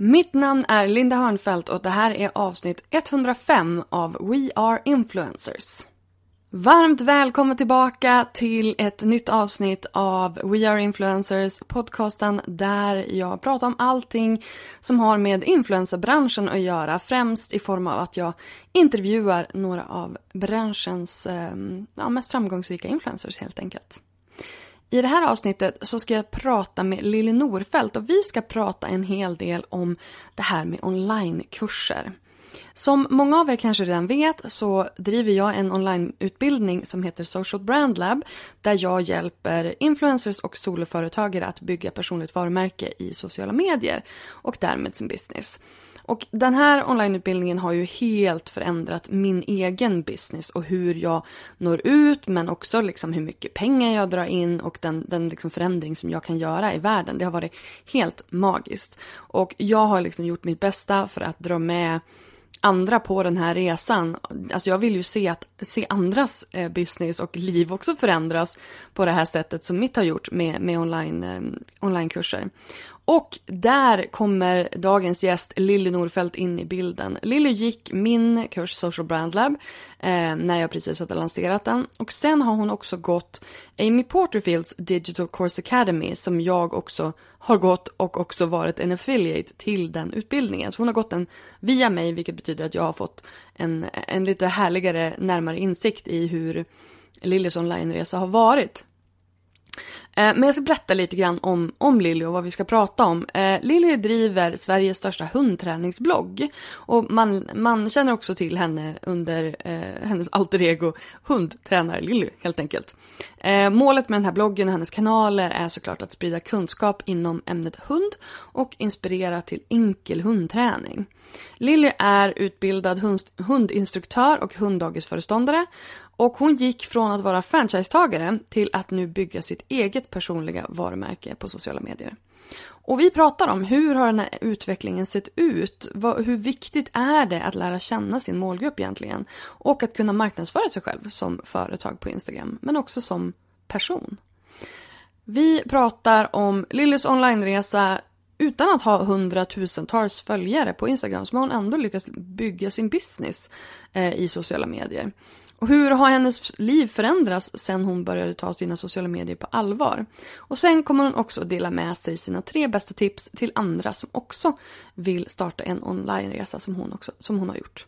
Mitt namn är Linda Hörnfeldt och det här är avsnitt 105 av We Are Influencers. Varmt välkommen tillbaka till ett nytt avsnitt av We Are Influencers, podcasten där jag pratar om allting som har med influencerbranschen att göra, främst i form av att jag intervjuar några av branschens eh, ja, mest framgångsrika influencers helt enkelt. I det här avsnittet så ska jag prata med Lilly Norfelt och vi ska prata en hel del om det här med onlinekurser. Som många av er kanske redan vet så driver jag en onlineutbildning som heter Social Brand Lab där jag hjälper influencers och soloföretagare att bygga personligt varumärke i sociala medier och därmed sin business. Och den här onlineutbildningen har ju helt förändrat min egen business och hur jag når ut men också liksom hur mycket pengar jag drar in och den, den liksom förändring som jag kan göra i världen. Det har varit helt magiskt. Och jag har liksom gjort mitt bästa för att dra med andra på den här resan. Alltså jag vill ju se, att, se andras eh, business och liv också förändras på det här sättet som mitt har gjort med, med online, eh, onlinekurser. Och där kommer dagens gäst Lilly Norfeldt in i bilden. Lilly gick min kurs Social Brand Lab eh, när jag precis hade lanserat den. Och sen har hon också gått Amy Porterfields Digital Course Academy som jag också har gått och också varit en affiliate till den utbildningen. Så hon har gått den via mig vilket betyder att jag har fått en, en lite härligare närmare insikt i hur Lillys onlineresa har varit. Eh, men jag ska berätta lite grann om, om Lilly och vad vi ska prata om. Eh, Lilly driver Sveriges största hundträningsblogg. Och man, man känner också till henne under eh, hennes alter ego hundtränare Lilly helt enkelt. Eh, målet med den här bloggen och hennes kanaler är såklart att sprida kunskap inom ämnet hund och inspirera till enkel hundträning. Lilly är utbildad hund, hundinstruktör och hunddagisföreståndare och hon gick från att vara franchisetagare till att nu bygga sitt eget personliga varumärke på sociala medier. Och vi pratar om hur har den här utvecklingen sett ut? hur viktigt är det att lära känna sin målgrupp egentligen? Och att kunna marknadsföra sig själv som företag på Instagram, men också som person. Vi pratar om Lillys onlineresa utan att ha hundratusentals följare på Instagram så har hon ändå lyckats bygga sin business eh, i sociala medier. Och hur har hennes liv förändrats sen hon började ta sina sociala medier på allvar? Och sen kommer hon också dela med sig sina tre bästa tips till andra som också vill starta en onlineresa som hon, som hon har gjort.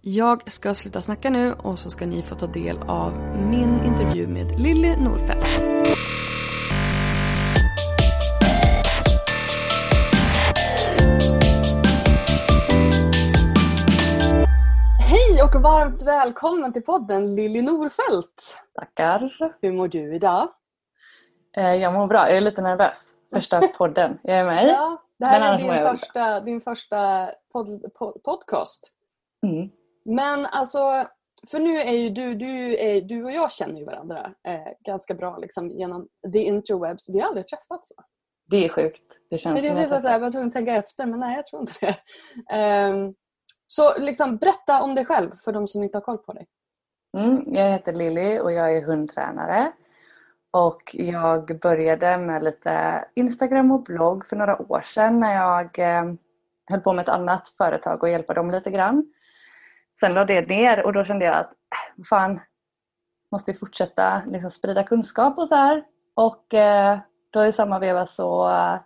Jag ska sluta snacka nu och så ska ni få ta del av min intervju med Lilly Norfeldt. Varmt välkommen till podden Lilly Norfeldt. Tackar. Hur mår du idag? Eh, jag mår bra. Jag är lite nervös. Första podden. Jag är med Ja, det här är din första, din första pod, pod, podcast. Mm. Men alltså, för nu är ju du, du, är, du och jag känner ju varandra eh, ganska bra liksom, genom the interwebs. Vi har aldrig träffats va? Det är sjukt. Det känns det är som jag, jag var tvungen att tänka efter men nej jag tror inte det. Um, så liksom, berätta om dig själv för de som inte har koll på dig. Mm, jag heter Lilly och jag är hundtränare. Och jag började med lite Instagram och blogg för några år sedan när jag eh, höll på med ett annat företag och hjälpa dem lite grann. Sen lade det ner och då kände jag att äh, fan, måste fortsätta liksom sprida kunskap och så här. Och eh, då i samma veva så eh,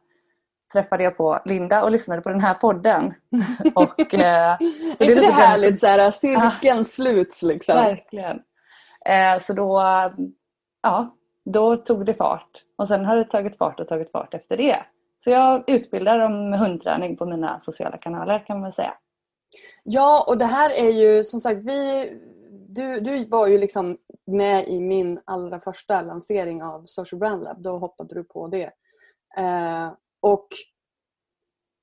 träffade jag på Linda och lyssnade på den här podden. och, eh, är inte det härligt? Så här, cirkeln ah, sluts liksom. Verkligen. Eh, så då, ja, då tog det fart. Och sen har det tagit fart och tagit fart efter det. Så jag utbildar om hundträning på mina sociala kanaler kan man säga. Ja, och det här är ju som sagt, vi, du, du var ju liksom med i min allra första lansering av Social Brand Lab. Då hoppade du på det. Eh, och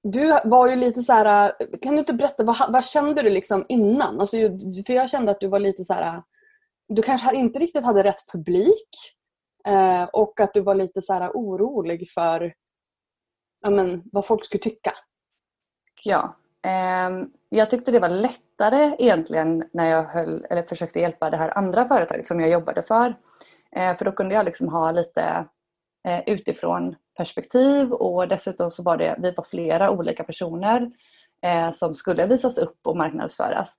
du var ju lite så här, kan du inte berätta, vad, vad kände du liksom innan? Alltså, för jag kände att du var lite så här, du kanske inte riktigt hade rätt publik. Eh, och att du var lite så här orolig för ja, men, vad folk skulle tycka. Ja, eh, jag tyckte det var lättare egentligen när jag höll, eller försökte hjälpa det här andra företaget som jag jobbade för. Eh, för då kunde jag liksom ha lite eh, utifrån perspektiv och dessutom så var det, vi var flera olika personer eh, som skulle visas upp och marknadsföras.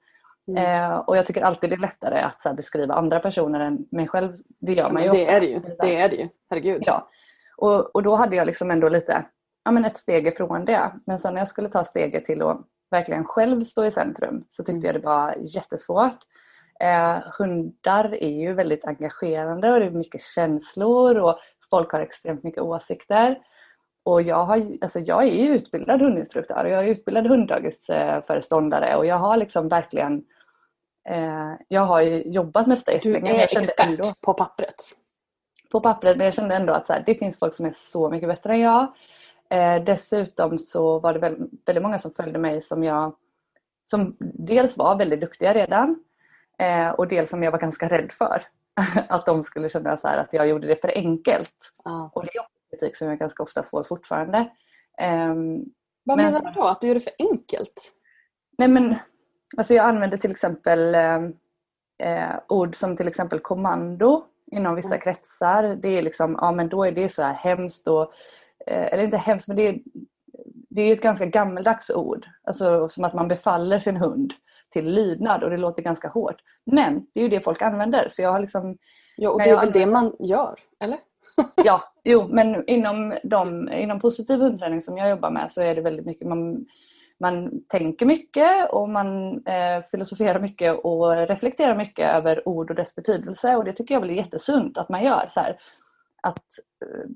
Mm. Eh, och jag tycker alltid det är lättare att här, beskriva andra personer än mig själv. Det gör man ju Det ofta. är det ju. Det är det ju. Herregud. Ja. Och, och då hade jag liksom ändå lite ja, men ett steg ifrån det. Men sen när jag skulle ta steget till att verkligen själv stå i centrum så tyckte mm. jag det var jättesvårt. Eh, hundar är ju väldigt engagerande och det är mycket känslor och folk har extremt mycket åsikter. Och jag, har, alltså jag är utbildad hundinstruktör och jag är utbildad hunddagisföreståndare och jag har liksom verkligen eh, jag har jobbat med detta jättelänge. Du är expert ändå, på pappret? På pappret, men jag kände ändå att så här, det finns folk som är så mycket bättre än jag. Eh, dessutom så var det väldigt, väldigt, många som följde mig som jag som dels var väldigt duktiga redan eh, och dels som jag var ganska rädd för. att de skulle känna så att jag gjorde det för enkelt. Ah. Och det är kritik som jag ganska ofta får fortfarande. Um, Vad menar du då? Att du gör det för enkelt? Nej men, alltså jag använder till exempel eh, ord som till exempel kommando inom vissa mm. kretsar. Det är liksom, ja men då är det så här hemskt och, eh, eller inte hemskt men det är, det är ett ganska gammeldags ord. Alltså som att man befaller sin hund till lydnad och det låter ganska hårt. Men det är ju det folk använder. Så jag har liksom, ja, och det är väl använder... det man gör, eller? ja, jo, men inom, de, inom positiv hundträning som jag jobbar med så är det väldigt mycket man, man tänker mycket och man eh, filosoferar mycket och reflekterar mycket över ord och dess betydelse och det tycker jag väl är jättesunt att man gör. Så här, att, eh,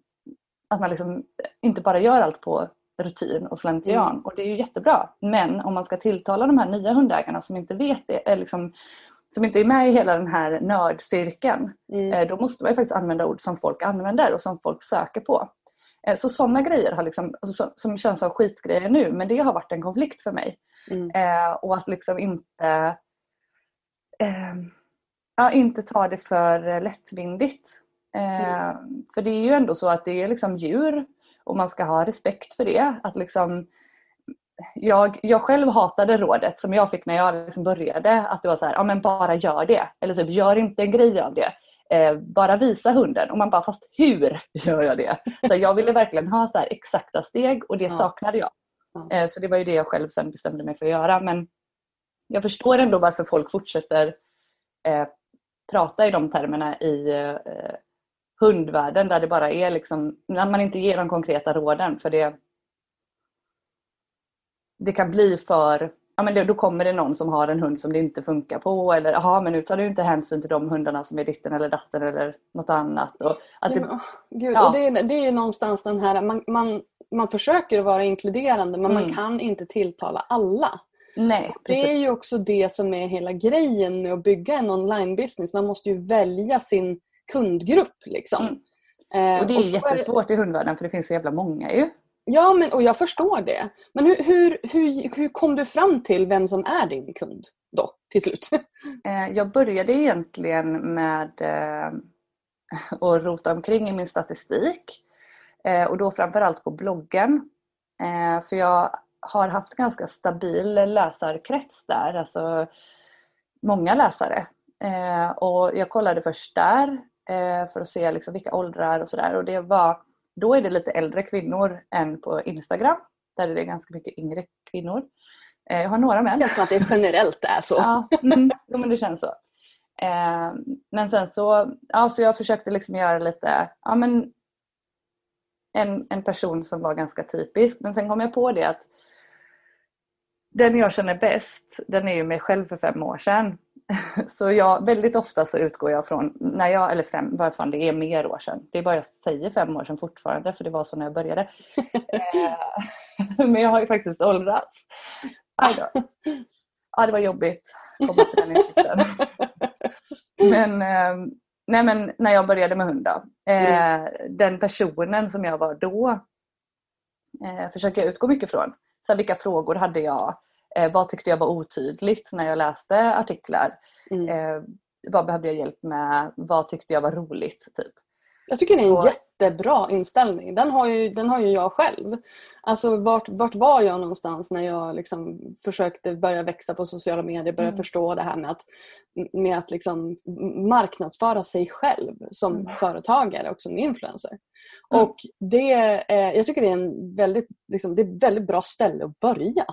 att man liksom inte bara gör allt på rutin och slentrian mm. och det är ju jättebra. Men om man ska tilltala de här nya hundägarna som inte vet det, liksom, som inte är med i hela den här nördcirkeln, mm. Eh, då måste man faktiskt använda ord som folk använder och som folk söker på. Eh, så sådana grejer har liksom, alltså, som känns som skitgrejer nu, men det har varit en konflikt för mig. Mm. Eh, och att liksom inte eh, ja, inte ta det för lättvindigt. Eh, mm. För det är ju ändå så att det är liksom djur och man ska ha respekt för det. Att liksom, jag, jag själv hatade rådet som jag fick när jag liksom började. Att det var så här, ja men bara gör det. Eller typ, gör inte en grej av det. Eh, bara visa hunden. Och man bara, fast hur gör jag det? Så jag ville verkligen ha så exakta steg och det ja. saknade jag. Ja. Eh, så det var ju det jag själv sen bestämde mig för att göra. Men jag förstår ändå varför folk fortsätter eh, prata i de termerna i eh, hundvärlden där det bara är liksom, när man inte ger de konkreta råden för det det kan bli för, ja men då kommer det någon som har en hund som det inte funkar på eller jaha men nu tar du inte hänsyn till de hundarna som är ditten eller datten eller något annat. Och att det, ja, Gud, ja. och det, är, det är ju någonstans den här, man, man, man försöker vara inkluderande men mm. man kan inte tilltala alla. Nej, det är ju också det som är hela grejen med att bygga en online business. Man måste ju välja sin kundgrupp. Liksom. Mm. Och det är och jättesvårt är... i hundvärlden för det finns så jävla många ju. Ja, men, och jag förstår det. Men hur, hur, hur, hur kom du fram till vem som är din kund då till slut? Eh, jag började egentligen med eh, att rota omkring i min statistik. Eh, och då framförallt på bloggen. För jag har haft ganska stabil läsarkrets där, alltså många läsare. Eh, och jag kollade först där eh, för att se liksom vilka åldrar och sådär och det var, då är det lite äldre kvinnor än på Instagram där är det ganska mycket yngre kvinnor. Eh, jag har några män. Det känns som att det generellt är så. Ja, mm, jo, men det känns så. Eh, men sen så, ja, så jag försökte liksom göra lite, ja men en, en person som var ganska typisk. Men sen kom jag på det att den jag känner bäst, den är ju mig själv för fem år sedan. Så jag, väldigt ofta så utgår jag från, när jag, eller fem, vad fan det är mer år sedan. Det är bara jag säger fem år sedan fortfarande för det var så när jag började. Eh, men jag har ju faktiskt åldrats. Ja, det var jobbigt att komma till den insikten. Men, eh, nej men när jag började med hund då, mm. Den personen som jag var då försöker jag utgå mycket från. Så vilka frågor hade jag? Eh, vad tyckte jag var otydligt när jag läste artiklar? Mm. Eh, vad behövde jag hjälp med? Vad tyckte jag var roligt? Typ. Jag tycker det är en jättebra inställning. Den har ju, den har ju jag själv. Alltså vart, vart var jag någonstans när jag liksom försökte börja växa på sociala medier, börja mm. förstå det här med att, med att liksom marknadsföra sig själv som mm. företagare och som influencer. Mm. Och det, jag tycker det är, en väldigt, liksom, det är ett väldigt bra ställe att börja.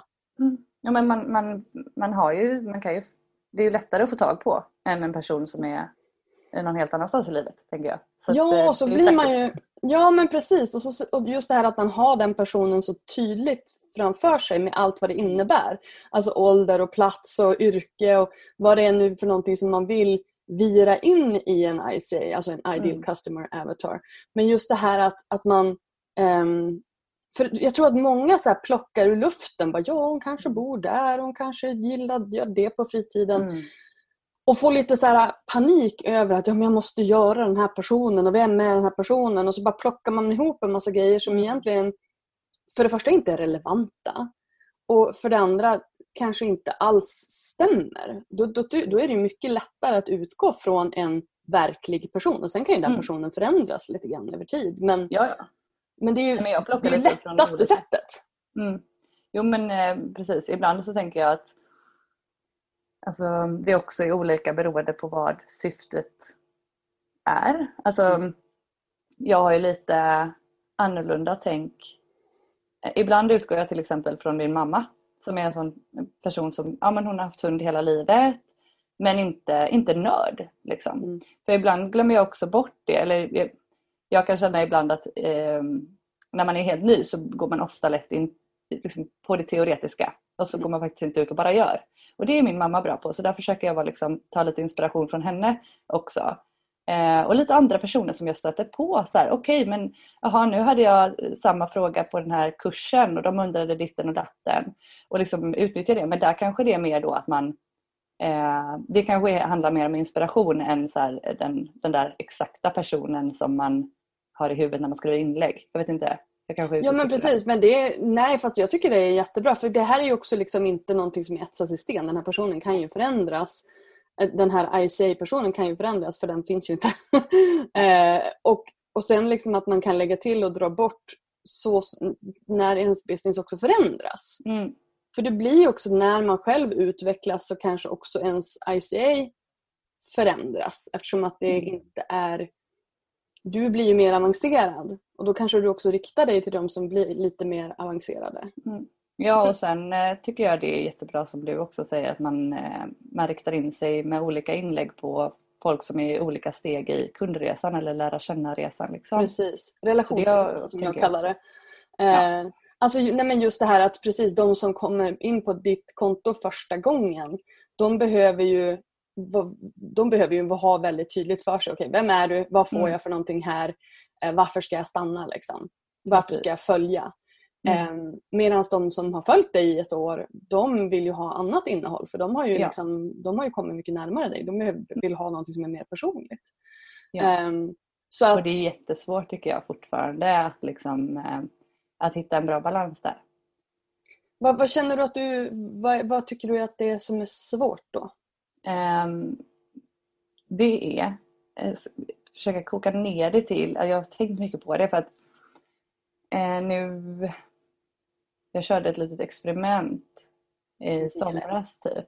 Mm. Ja, men man, man, man har ju, man kan ju, det är ju lättare att få tag på än en person som är någon helt annanstans i livet. tänker jag. Så ja, att, eh, så blir man ju... Ja, men precis. Och, så, och just det här att man har den personen så tydligt framför sig med allt vad det innebär. Alltså ålder och plats och yrke och vad det är nu för någonting som man vill vira in i en ICA, alltså en Ideal mm. Customer Avatar. Men just det här att, att man um, för jag tror att många så plockar ur luften. Bara, ja, hon kanske bor där, hon kanske gillar göra det på fritiden. Mm. Och får lite så här panik över att ja, men jag måste göra den här personen och vem är den här personen? Och så bara plockar man ihop en massa grejer som egentligen för det första inte är relevanta. Och för det andra kanske inte alls stämmer. Då, då, då är det mycket lättare att utgå från en verklig person. Och Sen kan ju den mm. personen förändras lite grann över tid. Men, ja, ja. Men det är ju men det, det lättaste sättet. Mm. Jo men eh, precis, ibland så tänker jag att Alltså, det är också olika beroende på vad syftet är. Alltså, mm. Jag har ju lite annorlunda tänk. Ibland utgår jag till exempel från min mamma som är en sån person som ja, men hon har haft hund hela livet men inte, inte nörd. Liksom. Mm. För ibland glömmer jag också bort det. Eller jag, kan känna ibland att eh, när man är helt ny så går man ofta lätt in liksom, på det teoretiska och så går man faktiskt inte ut och bara gör. Och det är min mamma bra på så där försöker jag vara, liksom, ta lite inspiration från henne också. Eh, och lite andra personer som jag stöter på. Okej okay, men aha, nu hade jag samma fråga på den här kursen och de undrade ditten och datten. Och liksom utnyttja det. Men där kanske det är mer då att man eh, Det kanske handlar mer om inspiration än så här, den, den där exakta personen som man har i huvudet när man skriver inlägg. Jag vet inte. ja men precis, men det, nej fast jag tycker det är jättebra för det här är ju också liksom inte någonting som etsas i sten. Den här personen kan ju förändras. Eh, den här ICA-personen kan ju förändras för den finns ju inte. eh, och, och sen liksom att man kan lägga till och dra bort så när ens business också förändras. Mm. För det blir ju också när man själv utvecklas så kanske också ens ICA förändras eftersom att det mm. inte är du blir ju mer avancerad och då kanske du också riktar dig till de som blir lite mer avancerade. Mm. Ja och sen eh, tycker jag det är jättebra som du också säger att man, eh, man riktar in sig med olika inlägg på folk som är i olika steg i kundresan eller lära känna-resan. Liksom. Precis, relationsresan som jag kallar det. Ja. Eh, alltså, nej men just det här att precis de som kommer in på ditt konto första gången de behöver ju de behöver ju ha väldigt tydligt för sig. Okay, vem är du? Vad får mm. jag för någonting här? Eh, varför ska jag stanna? Liksom? Varför ska jag följa? Mm. Eh, Medan de som har följt dig i ett år, de vill ju ha annat innehåll för de har ju, ja. liksom, de har ju kommit mycket närmare dig. De vill ha något som är mer personligt. Ja. Eh, så att... Och det är jättesvårt tycker jag fortfarande att, liksom, eh, att hitta en bra balans där. Vad, vad känner du att du, vad, vad, tycker du att det är som är svårt då? Ehm, det är, eh, försöka koka ner det till, jag har tänkt mycket på det för att eh, nu jag körde ett litet experiment i somras typ.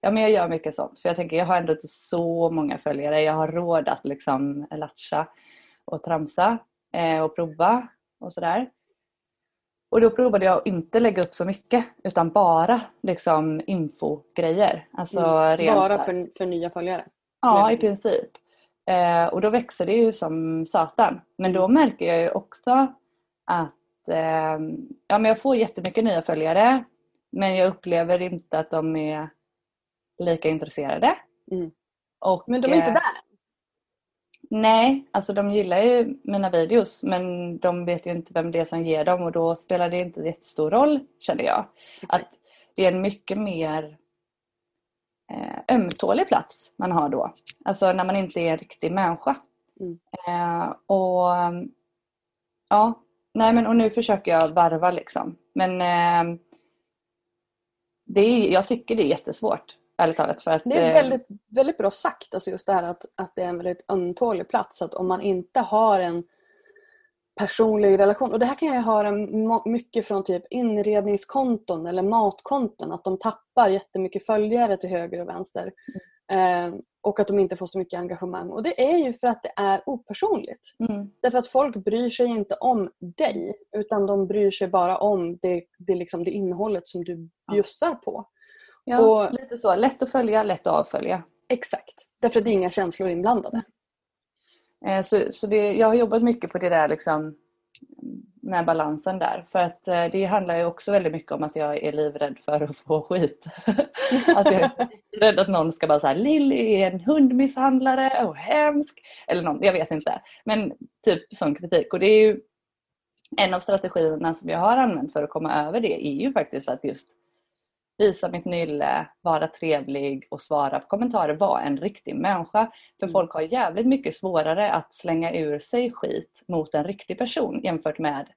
Ja men jag gör mycket sånt för jag tänker jag har ändå inte så många följare. Jag har råd att liksom latcha och tramsa eh, och prova och sådär. Och då provade jag att inte lägga upp så mycket utan bara liksom infogrejer. Alltså mm. Bara för, för nya följare? Ja, i princip. Eh, och då växer det ju som satan. Men då mm. märker jag ju också att eh, ja, men jag får jättemycket nya följare men jag upplever inte att de är lika intresserade. Mm. Och, men de är inte eh, där? Nej, alltså de gillar ju mina videos men de vet ju inte vem det är som ger dem och då spelar det inte jättestor roll känner jag. Exakt. Att det är en mycket mer eh, ömtålig plats man har då. Alltså när man inte är en riktig människa. Mm. Eh, och ja, nej men och nu försöker jag varva liksom. Men eh, det är, jag tycker det är jättesvårt. Ärligt talat. För att, det är eh, väldigt, väldigt bra sagt, alltså just det här att, att det är en väldigt ömtålig plats. Att om man inte har en personlig relation. Och det här kan jag höra mycket från typ inredningskonton eller matkonton. Att de tappar jättemycket följare till höger och vänster. Mm. Eh, och att de inte får så mycket engagemang. Och det är ju för att det är opersonligt. Mm. Därför att folk bryr sig inte om dig. Utan de bryr sig bara om det, det, liksom det innehållet som du bjussar på. Ja, och, lite så. Lätt att följa, lätt att avfölja. Exakt. Därför att det är inga känslor inblandade. Eh, så, så det, jag har jobbat mycket på det där liksom, med balansen där. För att eh, det handlar ju också väldigt mycket om att jag är livrädd för att få skit. att jag är rädd att någon ska bara säga Lilly är en hundmisshandlare och hemsk. Eller någon, jag vet inte. Men typ sån kritik. Och det är ju en av strategierna som jag har använt för att komma över det är ju faktiskt att just visa mitt nylle, vara trevlig och svara på kommentarer, vara en riktig människa. För mm. folk har jävligt mycket svårare att slänga ur sig skit mot en riktig person jämfört med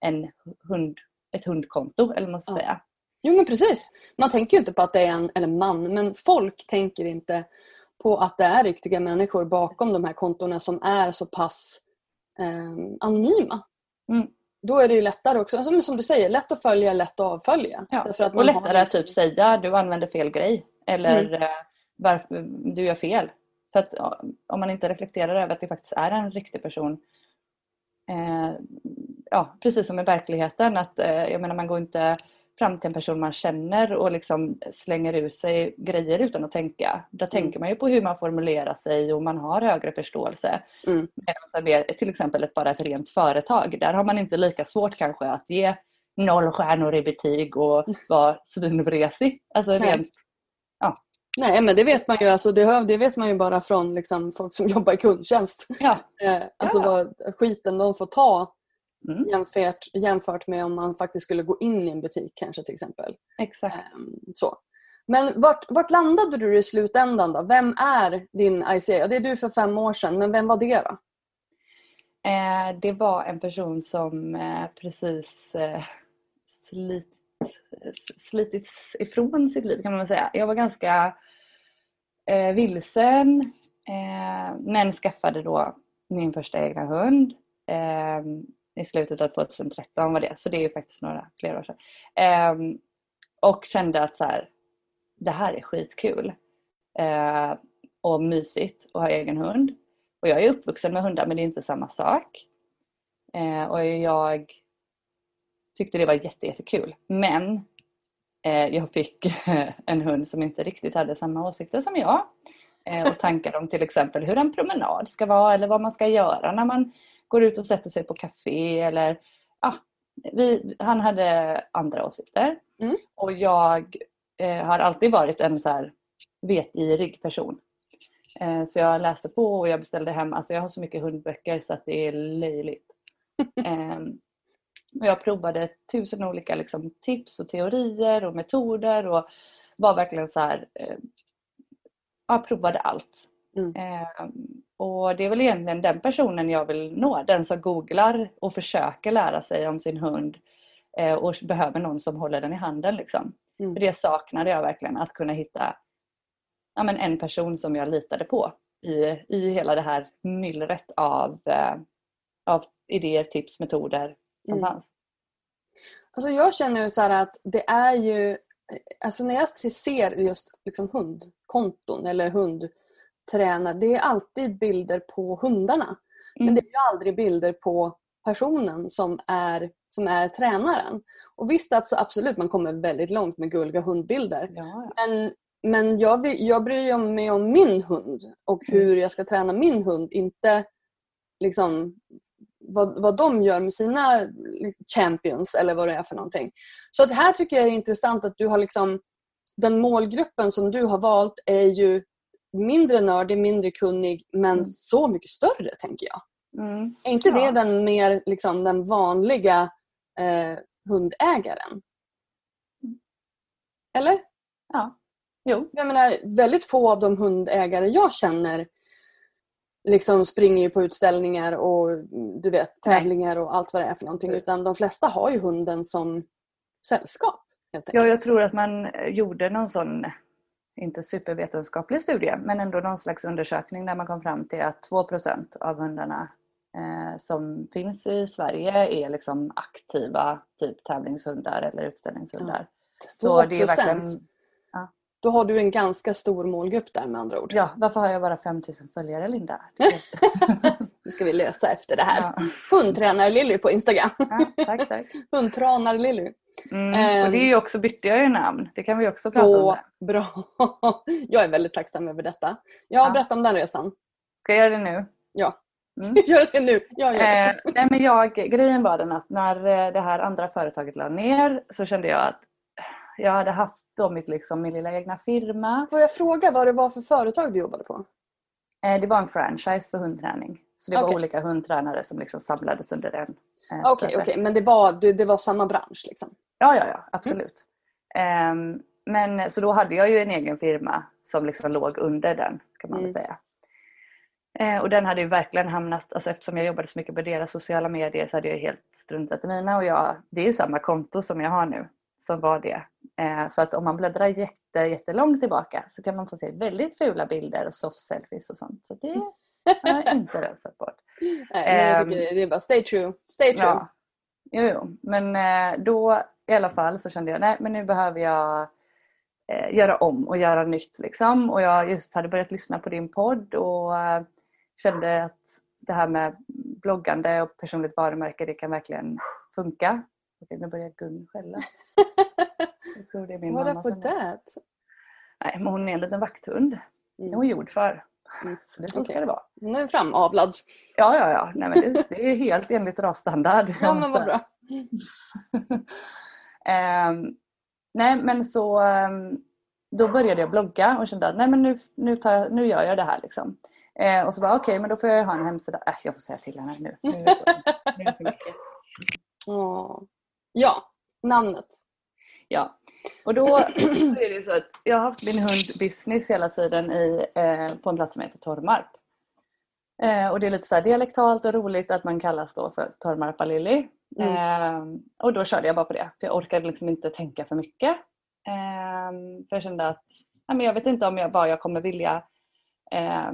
en hund, ett hundkonto eller vad man ska säga. Jo men precis. Man tänker ju inte på att det är en, eller man, men folk tänker inte på att det är riktiga människor bakom de här kontona som är så pass eh, anonyma. Mm då är det ju lättare också, som, som du säger, lätt att följa, lätt att avfölja. Ja. att och lättare har... att typ säga du använder fel grej eller mm. Eh, varför du gör fel. För att om man inte reflekterar över att det faktiskt är en riktig person eh, ja, precis som i verkligheten att eh, jag menar man går inte fram till en person man känner och liksom slänger ut sig grejer utan att tänka. Då mm. tänker man ju på hur man formulerar sig och man har högre förståelse. Mm. Medan till exempel ett, bara ett rent företag, där har man inte lika svårt kanske att ge noll stjärnor i betyg och vara svinvresig. Alltså rent, ja. Nej men det vet man ju, alltså, det, det vet man ju bara från liksom, folk som jobbar i kundtjänst. Ja. Eh, alltså ja. vad skiten de får ta Mm. Jämfört, jämfört med om man faktiskt skulle gå in i en butik kanske till exempel. Exakt. Um, så. Men vart, vart landade du i slutändan då? Vem är din ICA? Det är du för fem år sedan, men vem var det då? Eh, det var en person som eh, precis eh, slit, slitits ifrån sitt liv kan man säga. Jag var ganska eh, vilsen eh, men skaffade då min första egna hund. I slutet av 2013 var det, så det är ju faktiskt några fler år sedan. Um, och kände att så här, det här är skitkul. uh, och mysigt att ha egen hund. Och jag är uppvuxen med hundar men det är inte samma sak. Uh, och jag tyckte det var jätte, jättekul. Men uh, jag fick en hund som inte riktigt hade samma åsikter som jag. Och tankar om till exempel hur en promenad ska vara eller vad man ska göra när man går ut och sätter sig på café eller ah, vi, han hade andra åsikter. Mm. Och jag eh, har alltid varit en så här vetgirig person. Eh, så jag läste på och jag beställde hem, alltså jag har så mycket hundböcker så att det är löjligt. eh, och jag provade tusen olika liksom, tips och teorier och metoder och var verkligen så här, eh, jag provade allt. Mm. Och det är väl egentligen den personen jag vill nå. Den som googlar och försöker lära sig om sin hund eh, och behöver någon som håller den i handen. Liksom. Mm. För det saknade jag verkligen, att kunna hitta ja, men en person som jag litade på i, i hela det här myllret av, eh, av idéer, tips, metoder som mm. fanns. Alltså jag känner ju så att det är ju, alltså när jag ser just liksom hundkonton eller hundtränare, det är alltid bilder på hundarna. Mm. Men det är ju aldrig bilder på personen som är, som är tränaren. Och visst att så absolut man kommer väldigt långt med gulliga hundbilder. Ja. Men, men jag, vill, jag bryr mig om min hund och hur mm. jag ska träna min hund. Inte liksom vad, vad de gör med sina champions eller vad det är för någonting. Så att här tycker jag det är intressant att du har liksom den målgruppen som du har valt är ju mindre nördig, mindre kunnig men mm. så mycket större tänker jag. Mm. Är inte ja. det den mer liksom, den vanliga eh, hundägaren? Mm. Eller? Ja. Jo. Jag menar, väldigt få av de hundägare jag känner liksom springer ju på utställningar och du vet tävlingar och allt vad det är för någonting. Utan de flesta har ju hunden som sällskap. Ja, jag tror att man gjorde någon sån, inte supervetenskaplig studie, men ändå någon slags undersökning där man kom fram till att 2% av hundarna eh, som finns i Sverige är liksom aktiva typ tävlingshundar eller utställningshundar. Ja. 2%. Så det är verkligen då har du en ganska stor målgrupp där med andra ord. Ja, varför har jag bara 5000 följare Linda? det ska vi lösa efter det här. Ja. Hundtränar-Lilly på Instagram. Ja, tack, tack. Hundtranar-Lilly. Mm, och det är ju också, bytte jag ju namn. Det kan vi också prata Så om. Så bra. Jag är väldigt tacksam över detta. Jag har ja. berättat om den resan. Ska jag göra det nu? Ja. Mm. Gör det nu. Jag gör det. Eh, nej, men jag, grejen var den att när eh, det här andra företaget la ner så kände jag att jag hade haft då mitt, liksom, min lilla egna firma. Får jag fråga vad det var för företag du jobbade på? Eh, det var en franchise för hundträning. Så det okay. var olika hundtränare som liksom samlades under en. Okej, okay, okay, men det var, det, var samma bransch? Liksom. Ja, ja, ja absolut. Mm. Um, men, så då hade jag ju en egen firma som liksom låg under den kan man mm. säga. Eh, och den hade ju verkligen hamnat, alltså eftersom jag jobbade så mycket på deras sociala medier så hade jag helt struntat i mina och jag, det är ju samma konto som jag har nu som var det. Eh, så att om man bläddrar jätte, jättelångt tillbaka så kan man få se väldigt fula bilder och soft selfies och sånt. Så det har inte rensat bort. Nej, ehm, det är bara stay true. Stay true. Ja. Jo, jo. Men eh, då i alla fall så kände jag nej men nu behöver jag eh, göra om och göra nytt. Liksom. Och jag just hade börjat lyssna på din podd och kände att det här med bloggande och personligt varumärke det kan verkligen funka. Okej, nu börjar Gun skälla. Jag tror det är min What mamma up with that? Nej, men hon är en liten vakthund. Det är hon mm. gjord för. Mm. Så det så okay. ska det vara. Hon är framavlad. Ja, ja, ja. Nej, men det, det är helt enligt rasstandard. Ja, men vad bra. um, nej, men så um, då började jag blogga och kände att nej, men nu, nu, tar nu gör jag det här. Liksom. Uh, och så bara okej, okay, men då får jag ha en hemsida. Äh, jag får säga till henne nu. nu. Ja, namnet. Ja, och då är det så att jag har haft min hundbusiness hela tiden i, eh, på en plats som heter Tormarp. Eh, och det är lite så dialektalt och roligt att man kallas då för Tormarpa Lilly. Mm. Eh, och då körde jag bara på det, för jag orkade liksom inte tänka för mycket. Eh, för jag kände att ja, men jag vet inte om jag, vad jag kommer vilja eh,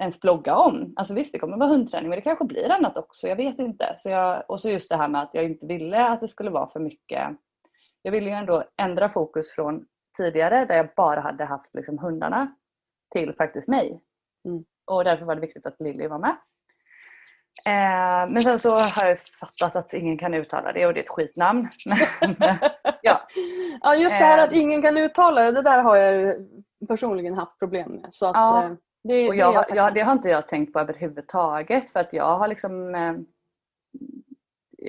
ens blogga om. Alltså visst, det kommer vara hundträning men det kanske blir annat också. Jag vet inte. Så jag, och så just det här med att jag inte ville att det skulle vara för mycket. Jag ville ju ändå ändra fokus från tidigare där jag bara hade haft liksom hundarna till faktiskt mig. Mm. Och därför var det viktigt att Lilly var med. Eh, men sen så har jag fattat att ingen kan uttala det och det är ett skitnamn. ja. ja, just det här att eh. ingen kan uttala det, det där har jag ju personligen haft problem med. Så att, ja. Eh, det, och jag, det, jag, det har inte jag tänkt på överhuvudtaget för att jag har liksom eh,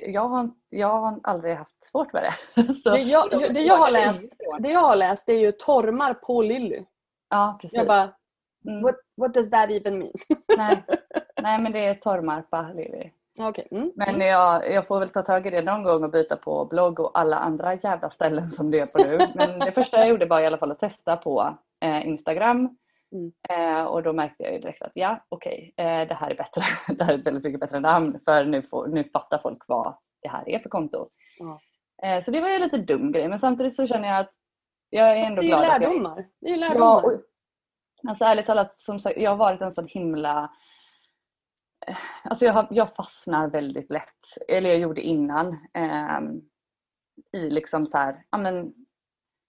jag har, jag har aldrig haft svårt med det. Så, det, jag, det, det, jag har läst, det jag har läst är ju tormar på Lilly. Ja, precis. Jag bara, mm. what, what does that even mean? Nej, Nej men det är tormar på Lilly. Okay. Mm. Men mm. jag, jag får väl ta tag i det någon gång och byta på blogg och alla andra jävla ställen som det är på nu. Men det första jag gjorde var i alla fall att testa på eh, Instagram Mm. Eh, och då märkte jag ju direkt att ja, okej, okay, eh, det här är bättre. det här är ett väldigt mycket bättre namn för nu, får, nu fattar folk vad det här är för konto. Mm. Eh, så det var ju lite dum grej men samtidigt så känner jag att jag är ändå glad att jag... Det är ju lärdomar. Ja, alltså ärligt talat, som sagt, jag har varit en sån himla Alltså jag, har, jag fastnar väldigt lätt. Eller jag gjorde innan. Um, i liksom så här, ja men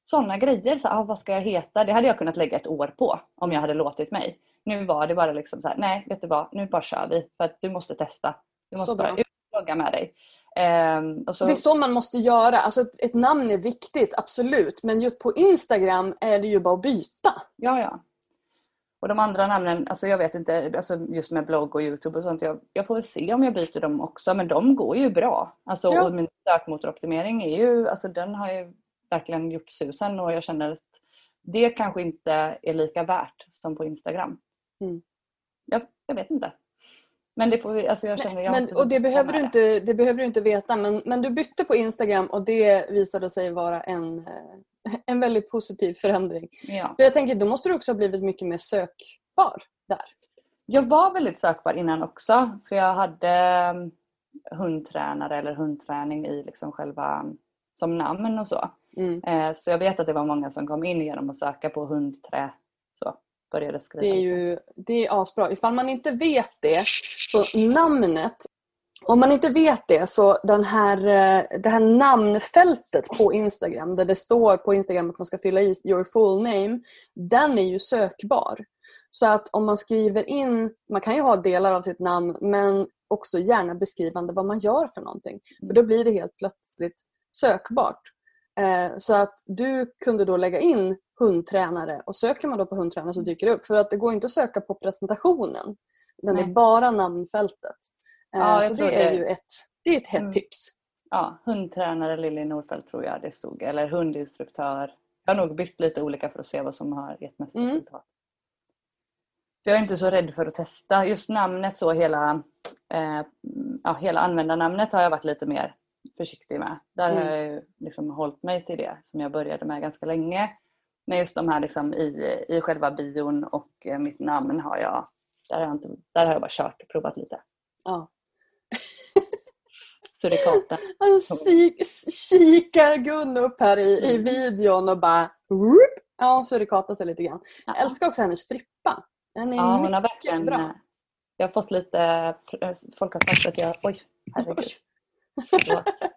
sådana grejer. Så, ah, vad ska jag heta? Det hade jag kunnat lägga ett år på om jag hade låtit mig. Nu var det bara liksom så här, nej vet du vad, nu bara kör vi för att du måste testa. Du måste bara ut och logga med dig. Och så, Det är så man måste göra. Alltså, ett namn är viktigt, absolut. Men just på Instagram är det ju bara att byta. Ja, ja. Och de andra namnen, alltså jag vet inte, alltså just med blogg och Youtube och sånt. Jag, jag får väl se om jag byter dem också, men de går ju bra. Alltså, Ja. Och min sökmotoroptimering är ju, alltså den har ju verkligen gjort susen och jag känner att det kanske inte är lika värt som på Instagram. Mm. Jag, jag vet inte. Men det får alltså jag känner jag Men, och det behöver, du inte, det behöver du inte veta, men, men du bytte på Instagram och det visade sig vara en, eh, en väldigt positiv förändring. Ja. För jag tänker, då måste du också ha blivit mycket mer sökbar där. Jag var väldigt sökbar innan också för jag hade mm, hundtränare eller hundträning i liksom själva som namn och så. Mm. Eh, Så jag vet att det var många som kom in genom att söka på hundträ. Så började skriva. Det är ju det är asbra. Ifall man inte vet det, så namnet om man inte vet det så den här, eh, det här namnfältet på Instagram där det står på Instagram att man ska fylla i your full name, den är ju sökbar. Så att om man skriver in, man kan ju ha delar av sitt namn men också gärna beskrivande vad man gör för någonting. För då blir det helt plötsligt sökbart. Eh, Så att du kunde då lägga in hundtränare och söker man då på hundtränare så dyker det upp. För att det går inte att söka på presentationen. Utan det är bara namnfältet. Eh, Ja, så det är det. ju ett, det är ett hett Mm. tips. Ja, hundtränare Lilly Nordfeldt tror jag det stod. Eller hundinstruktör. Jag har nog bytt lite olika för att se vad som har gett mest Mm. resultat. Så jag är inte så rädd för att testa. Just namnet så hela, eh, ja, hela användarnamnet har jag varit lite mer försiktig med. Där har Mm. jag ju liksom hållit mig till det som jag började med ganska länge. Men just de här liksom i, i själva bion och eh, mitt namn har jag, där har jag, inte, där har jag bara kört och provat lite. Ja. Surikaten. Si- kikar Gun upp här i, i Mm. videon och bara... Rup. Ja, så det katar sig lite grann. Ja. Jag älskar också hennes frippa. Den är Ja, hon har mycket verkligen... bra. Jag har fått lite... eh, Folk har sagt att jag... Oj, herregud. Oj.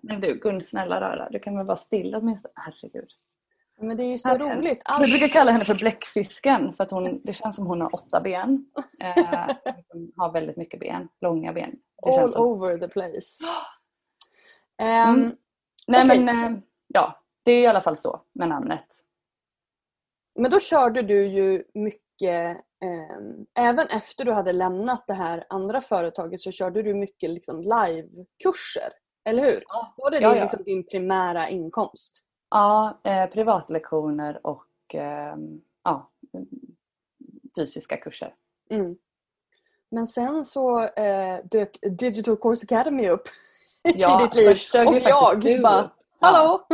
Men du Gun, snälla röra. Du kan väl vara stilla åtminstone. Herregud. Men det är ju så Här- roligt. Jag Allt, brukar kalla henne för bläckfisken för att hon, det känns som hon har åtta ben. Eh, hon har väldigt mycket ben. Långa ben. Det all som. over the place. Mm. Nej Okej. men eh, ja, det är i alla fall så med namnet. Men då körde du ju mycket, ehm, även efter du hade lämnat det här andra företaget så körde du mycket liksom livekurser. Eller hur? Ja. Var det Ja, din, ja. liksom, din primära inkomst? Ja, eh, privatlektioner och eh, ja, fysiska kurser. Mm. Men sen så eh, dök Digital Course Academy upp Ja, i ditt liv. Och jag bara, hallå!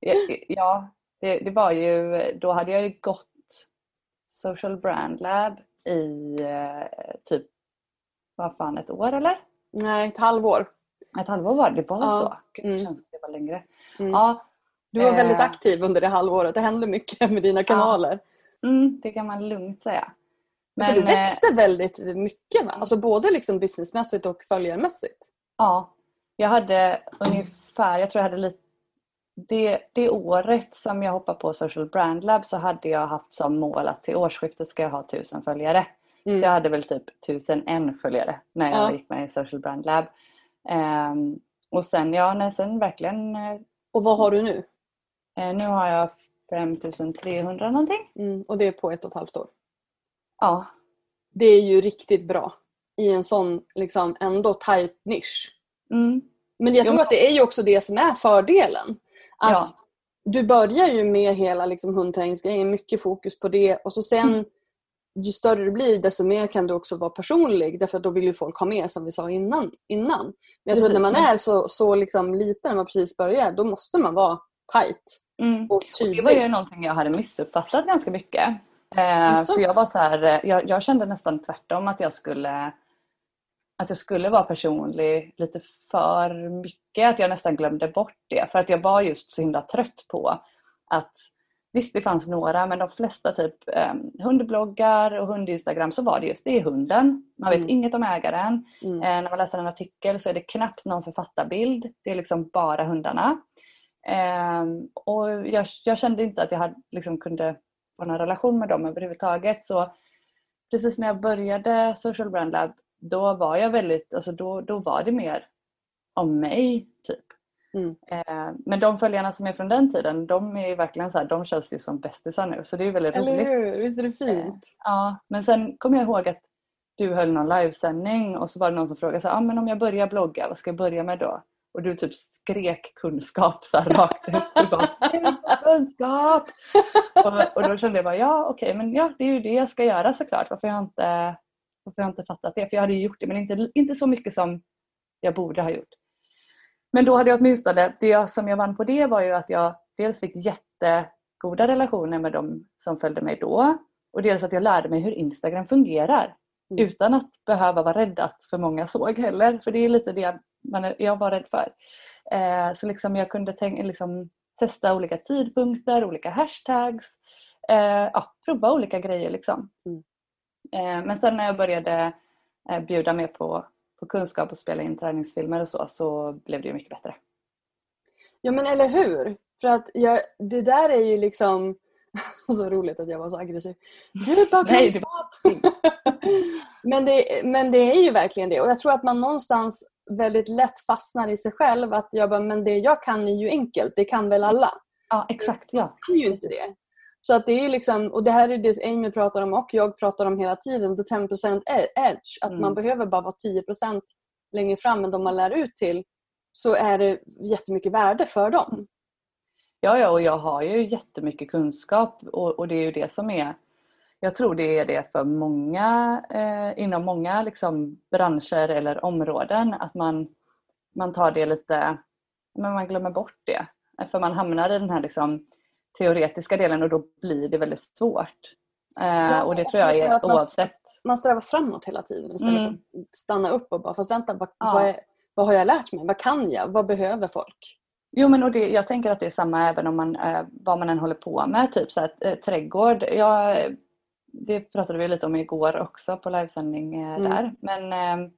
Ja, ja det, det var ju, då hade jag ju gått Social Brand Lab i eh, typ, vad fan, ett år eller? Nej, ett halvår. Ett halvår var det, det var Ja. så? Gud, det Mm. känns det var längre. Mm. Ja, Du var väldigt Eh. aktiv under det halvåret. Det hände mycket med dina kanaler. mm, det kan man lugnt säga. För du eh, växte väldigt mycket va? Alltså både liksom businessmässigt och följarmässigt. Ja, jag hade ungefär, jag tror jag hade lite det, det året som jag hoppade på Social Brand Lab så hade jag haft som mål att till årsskiftet ska jag ha tusen följare. Mm. Så jag hade väl typ tusen en följare när jag Ja. gick med i Social Brand Lab. Ehm, och sen, ja, nej, sen verkligen, eh, Och vad har du nu? nu har jag 5300 någonting. Mm. Och det är på ett och ett halvt år. Ja, Det är ju riktigt bra i en sån liksom ändå tight nisch. mm, Men jag Jo, tror men- att det är ju också det som är fördelen. Att Ja. Du börjar ju med hela liksom hundträningsgrejen, mycket fokus på det och så sen Mm. Ju större du blir desto mer kan du också vara personlig därför att då vill ju folk ha mer som vi sa innan. innan. Men jag tror att när man är så, så liksom liten, när man precis börjar, då måste man vara tight mm. och Det var ju tydlig. någonting jag hade missuppfattat ganska mycket. Eh, för jag var så här, eh, jag, jag kände nästan tvärtom att jag skulle att jag skulle vara personlig lite för mycket. Att jag nästan glömde bort det. För att jag var just så himla trött på att Visst, det fanns några, men de flesta typ eh, hundbloggar och hundinstagram så var det just det är hunden. Man vet Mm. inget om ägaren. Mm. Eh, när man läser en artikel så är det knappt någon författarbild. Det är liksom bara hundarna. Ehm, och jag, jag kände inte att jag hade, liksom, kunde få någon relation med dem överhuvudtaget. Så precis när jag började Social Brand Lab då var jag väldigt, alltså då, då var det mer om mig. Mm. Eh, men de följarna som är från den tiden, de är verkligen så här, de känns ju som bästisar nu. Så det är väldigt Eller roligt. hur? Visst är det fint? Ja, men sen kommer jag ihåg att du höll någon livesändning och så var det någon som frågade så här, ah, men om jag börjar blogga, vad ska jag börja med då? Och du typ skrek kunskap så här rakt ut. Bara, kunskap! och, och då kände jag bara, ja okej, men ja, det är ju det jag ska göra såklart. Varför har jag inte, varför har jag inte fattat det? För jag hade ju gjort det, men inte, inte så mycket som jag borde ha gjort. Men då hade jag åtminstone, det jag, som jag vann på det var ju att jag dels fick jättegoda relationer med de som följde mig då. Och dels att jag lärde mig hur Instagram fungerar. Mm. Utan att behöva vara rädd att för många såg heller. För det är lite det man jag var rädd för. Eh, så liksom jag kunde tänka, liksom, testa olika tidpunkter, olika hashtags. Eh, ja, prova olika grejer liksom. Mm. Eh, men sen när jag började eh, bjuda mer på, på kunskap och spela in träningsfilmer och så, så blev det ju mycket bättre. Ja men eller hur? För att jag, det där är ju liksom så roligt att jag var så aggressiv. Nej, det men, det, men det är ju verkligen det och jag tror att man någonstans väldigt lätt fastnar i sig själv att jag bara, men det jag kan är ju enkelt, det kan väl alla? Ja, exakt. Ja. kan ju inte det. Så att det är liksom, och det här är det Amy pratar om och jag pratar om hela tiden, the 10% e- edge. Att Mm. man behöver bara vara 10% längre fram än de man lär ut till så är det jättemycket värde för dem. Ja, ja, och jag har ju jättemycket kunskap och, och det är ju det som är jag tror det är det för många eh, inom många liksom, branscher eller områden att man, man tar det lite, men man glömmer bort det. För man hamnar i den här liksom, teoretiska delen och då blir det väldigt svårt. Eh, Ja, och det tror jag är man- oavsett. Man strävar framåt hela tiden istället Mm. för att stanna upp och bara, fast vänta, vad, Ja. vad, är, vad har jag lärt mig? Vad kan jag? Vad behöver folk? Jo men och det, jag tänker att det är samma även om man, eh, vad man än håller på med. Typ så att, eh, trädgård. Jag, det pratade vi lite om igår också på livesändning Mm. där. Men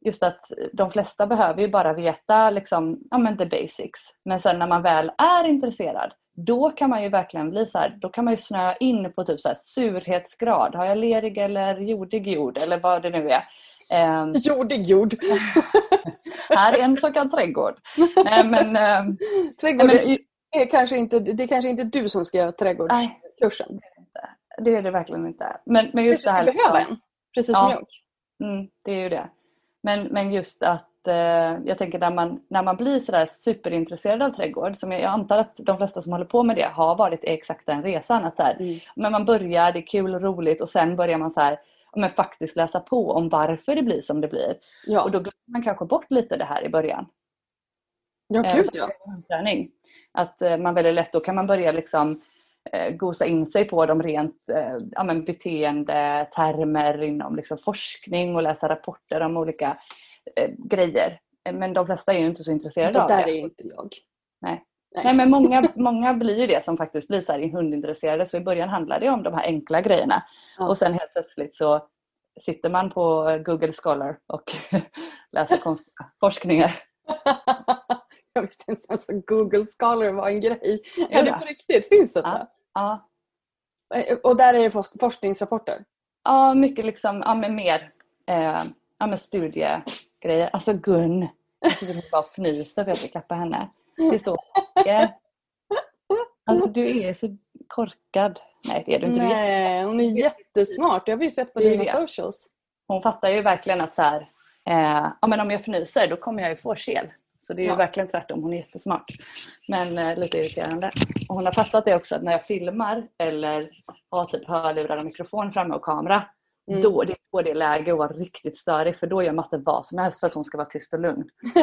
just att de flesta behöver ju bara veta liksom, ja, men the basics. Men sen när man väl är intresserad då kan man ju verkligen bli så här, då kan man ju snöa in på typ så surhetsgrad. Har jag lerig eller jordig jord eller vad det nu är. Eh, Jordig jord. här är en så kallad trädgård. Nej, men, eh, Trädgård nej, men, är kanske inte, det är kanske inte du som ska göra trädgårdskursen. Det är det verkligen inte. Men, men Du just det här... skulle behöva liksom- en. Precis Ja. som jag. Mm, det är ju det. Men, men just att jag tänker när man, när man blir sådär superintresserad av trädgård, som jag, jag antar att de flesta som håller på med det har varit exakt den resan. Att så här, Mm. men man börjar, det är kul och roligt och sen börjar man så här, ja, men faktiskt läsa på om varför det blir som det blir. Ja, Och då glömmer man kanske bort lite det här i början. ja Eh, gud så ja. träning. Att eh, man väldigt lätt, då kan man börja liksom eh, gosa in sig på de rent eh, ja, men beteendetermer inom liksom forskning och läsa rapporter om olika eh, grejer. Eh, Men de flesta är ju inte så intresserade Det av där det. är inte jag. Nej. Nej. Nej men många, många blir ju det som faktiskt blir så här hundintresserade så i början handlar det om de här enkla grejerna. Ja. Och sen helt plötsligt så sitter man på Google Scholar och läser konstiga forskningar. jag visste inte ens att Google Scholar var en grej. Ja, Är det på riktigt? Finns det? Ja. Ja, Eh, Och där är det forsk- forskningsrapporter? Ja, mycket liksom, ja men mer eh, ja, men studiegrejer. Alltså Gun, jag sitter och bara fnyser för att jag klappar henne. Det är så mycket. Alltså du är så korkad. Nej det är du inte. Nej, hon är jättesmart. Jag har ju sett på dina socials. Hon fattar ju verkligen att så här, eh, ja, men om jag fnyser då kommer jag ju få kel. Så det är ju Ja. verkligen tvärtom. Hon är jättesmart. Men eh, lite irriterande. Och hon har fattat det också att när jag filmar eller har typ hörlurar och mikrofon framme och kamera. Mm. Då, det är då det är läge att vara riktigt störig för då gör matte vad som helst för att hon ska vara tyst och lugn.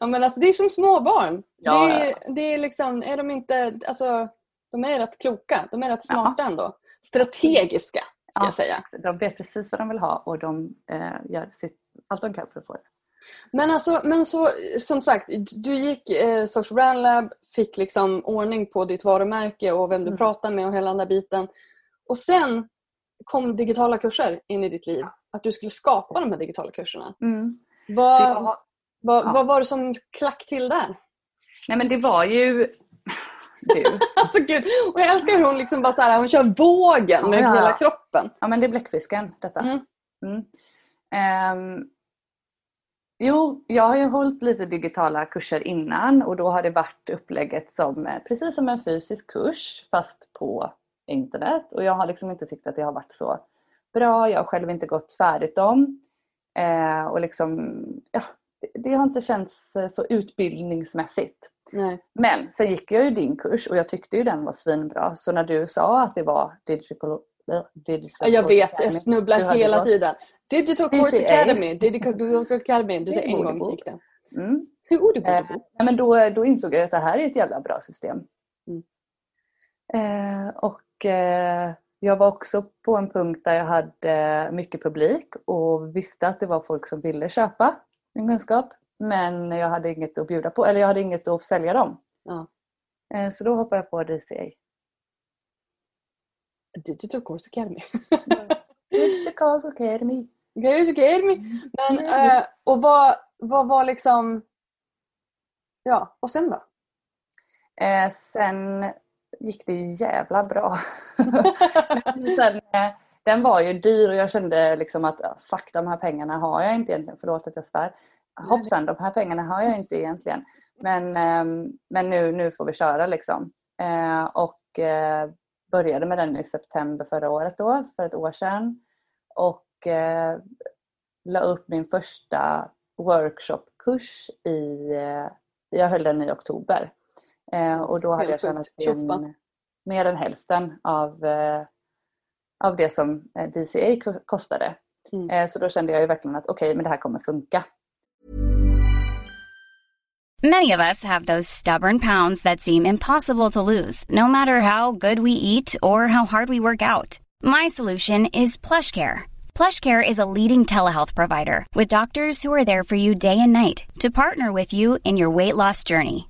ja, men alltså, det är som små barn. Ja, det, är, det är liksom, är de inte, alltså, de är rätt kloka. De är rätt smarta ändå. Strategiska, ska Ja. jag säga. De vet precis vad de vill ha och de eh, gör sitt, allt de kan för att få det. Men alltså, men så som sagt, du gick eh, Social Brand Lab, fick liksom ordning på ditt varumärke och vem du Mm. pratar med och hela den där biten. Och sen kom digitala kurser in i ditt liv. Att du skulle skapa de här digitala kurserna. Mm. Vad, Jag- vad, ja. vad var det som klack till där? Nej men det var ju... Du. Alltså gud, och jag älskar hur hon liksom bara så här, hon kör vågen med Ja, hela kroppen. Ja men det är bläckfisken detta. Mm. Mm. Ehm, jo, jag har ju hållit lite digitala kurser innan och då har det varit upplägget som eh, precis som en fysisk kurs fast på internet och jag har liksom inte tyckt att det har varit så bra. Jag har själv inte gått färdigt dem. Eh, och liksom, ja, det, har inte känts eh, så utbildningsmässigt. Nej. Men sen gick jag ju din kurs och jag tyckte ju den var svinbra. Så när du sa att det var digital, digital Ja, Jag Course vet, Academy, jag snubblar hela gått- tiden. Digital Course DCA. Academy. Digital Course Academy. Du säger en gång gå. gick det. Mm. Hur ord Eh, men då, då insåg jag att det här är ett jävla bra system. Mm. Eh, och eh, jag var också på en punkt där jag hade mycket publik och visste att det var folk som ville köpa min kunskap. Men jag hade inget att bjuda på, eller jag hade inget att sälja dem. Ja. Eh, så då hoppade jag på DCA. Digital Course Academy. Digital Academy. Course Academy. Men, Mm. eh, och vad, vad var liksom... Ja, och sen då? Eh, sen gick det jävla bra. Sen, eh, den var ju dyr och jag kände liksom att ah, fuck de här pengarna har jag inte egentligen. Förlåt att jag svär. Hoppsan de här pengarna har jag inte egentligen. Men, ehm, men nu, nu får vi köra liksom. Eh, och eh, började med den i september förra året då, för ett år sedan. Och la upp min första workshopkurs i, jag höll den i oktober. Eh, och då hade jag tjänat in mer än hälften av, eh, av det som eh, DCA ko- kostade. Mm. Eh, så då kände jag ju verkligen att okej, men det här kommer funka. Many of us have those stubborn pounds that seem impossible to lose, no matter how good we eat or how hard we work out. My solution is PlushCare. PlushCare is a leading telehealth provider with doctors who are there for you day and night to partner with you in your weight loss journey.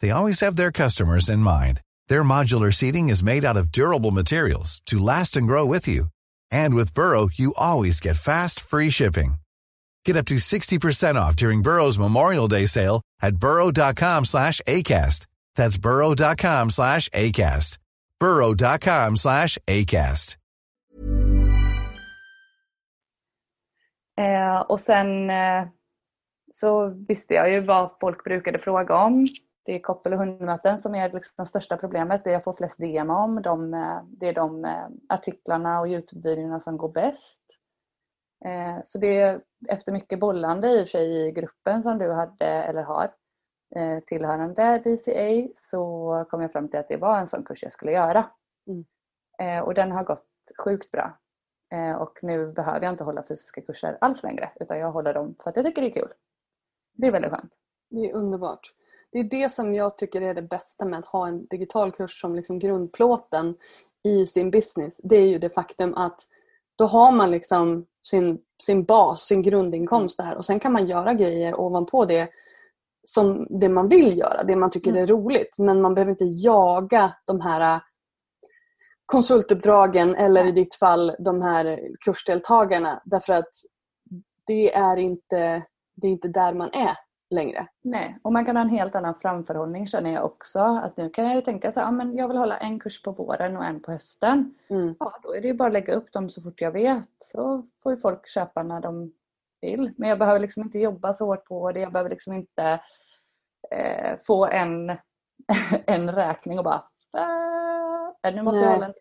they always have their customers in mind. Their modular seating is made out of durable materials to last and grow with you. And with Burrow, you always get fast, free shipping. Get up to 60% off during Burrow's Memorial Day sale at burrow.com slash ACAST. That's burrow.com slash ACAST. burrow.com slash ACAST. Eh, och sen eh, så visste jag ju vad folk brukade fråga om. Det är koppel och hundmöten som är liksom det största problemet. Det jag får flest DM om. De, eh, det är de eh, artiklarna och Youtube-videorna som går bäst. Eh, så det är efter mycket bollande i och för sig i gruppen som du hade eller har tillhörande DCA så kom jag fram till att det var en sån kurs jag skulle göra. Mm. Och den har gått sjukt bra. Och nu behöver jag inte hålla fysiska kurser alls längre utan jag håller dem för att jag tycker det är kul. Det är väldigt skönt. Det är underbart. Det är det som jag tycker är det bästa med att ha en digital kurs som liksom grundplåten i sin business. Det är ju det faktum att då har man liksom sin, sin bas, sin grundinkomst där. Och sen kan man göra grejer ovanpå det som det man vill göra, det man tycker är roligt. Men man behöver inte jaga de här äh, konsultuppdragen eller i ditt fall de här kursdeltagarna. Därför att det är inte, det är inte där man är längre. Nej, och man kan ha en helt annan framförhållning känner jag också. Att nu kan jag ju tänka så här, ja, men jag vill hålla en kurs på våren och en på hösten. Mm. Ja, då är det ju bara att lägga upp dem så fort jag vet. Så får ju folk köpa när de vill. Men jag behöver liksom inte jobba så hårt på det. Jag behöver liksom inte eh, få en, en räkning och bara äh, nu måste jag Nej. hålla en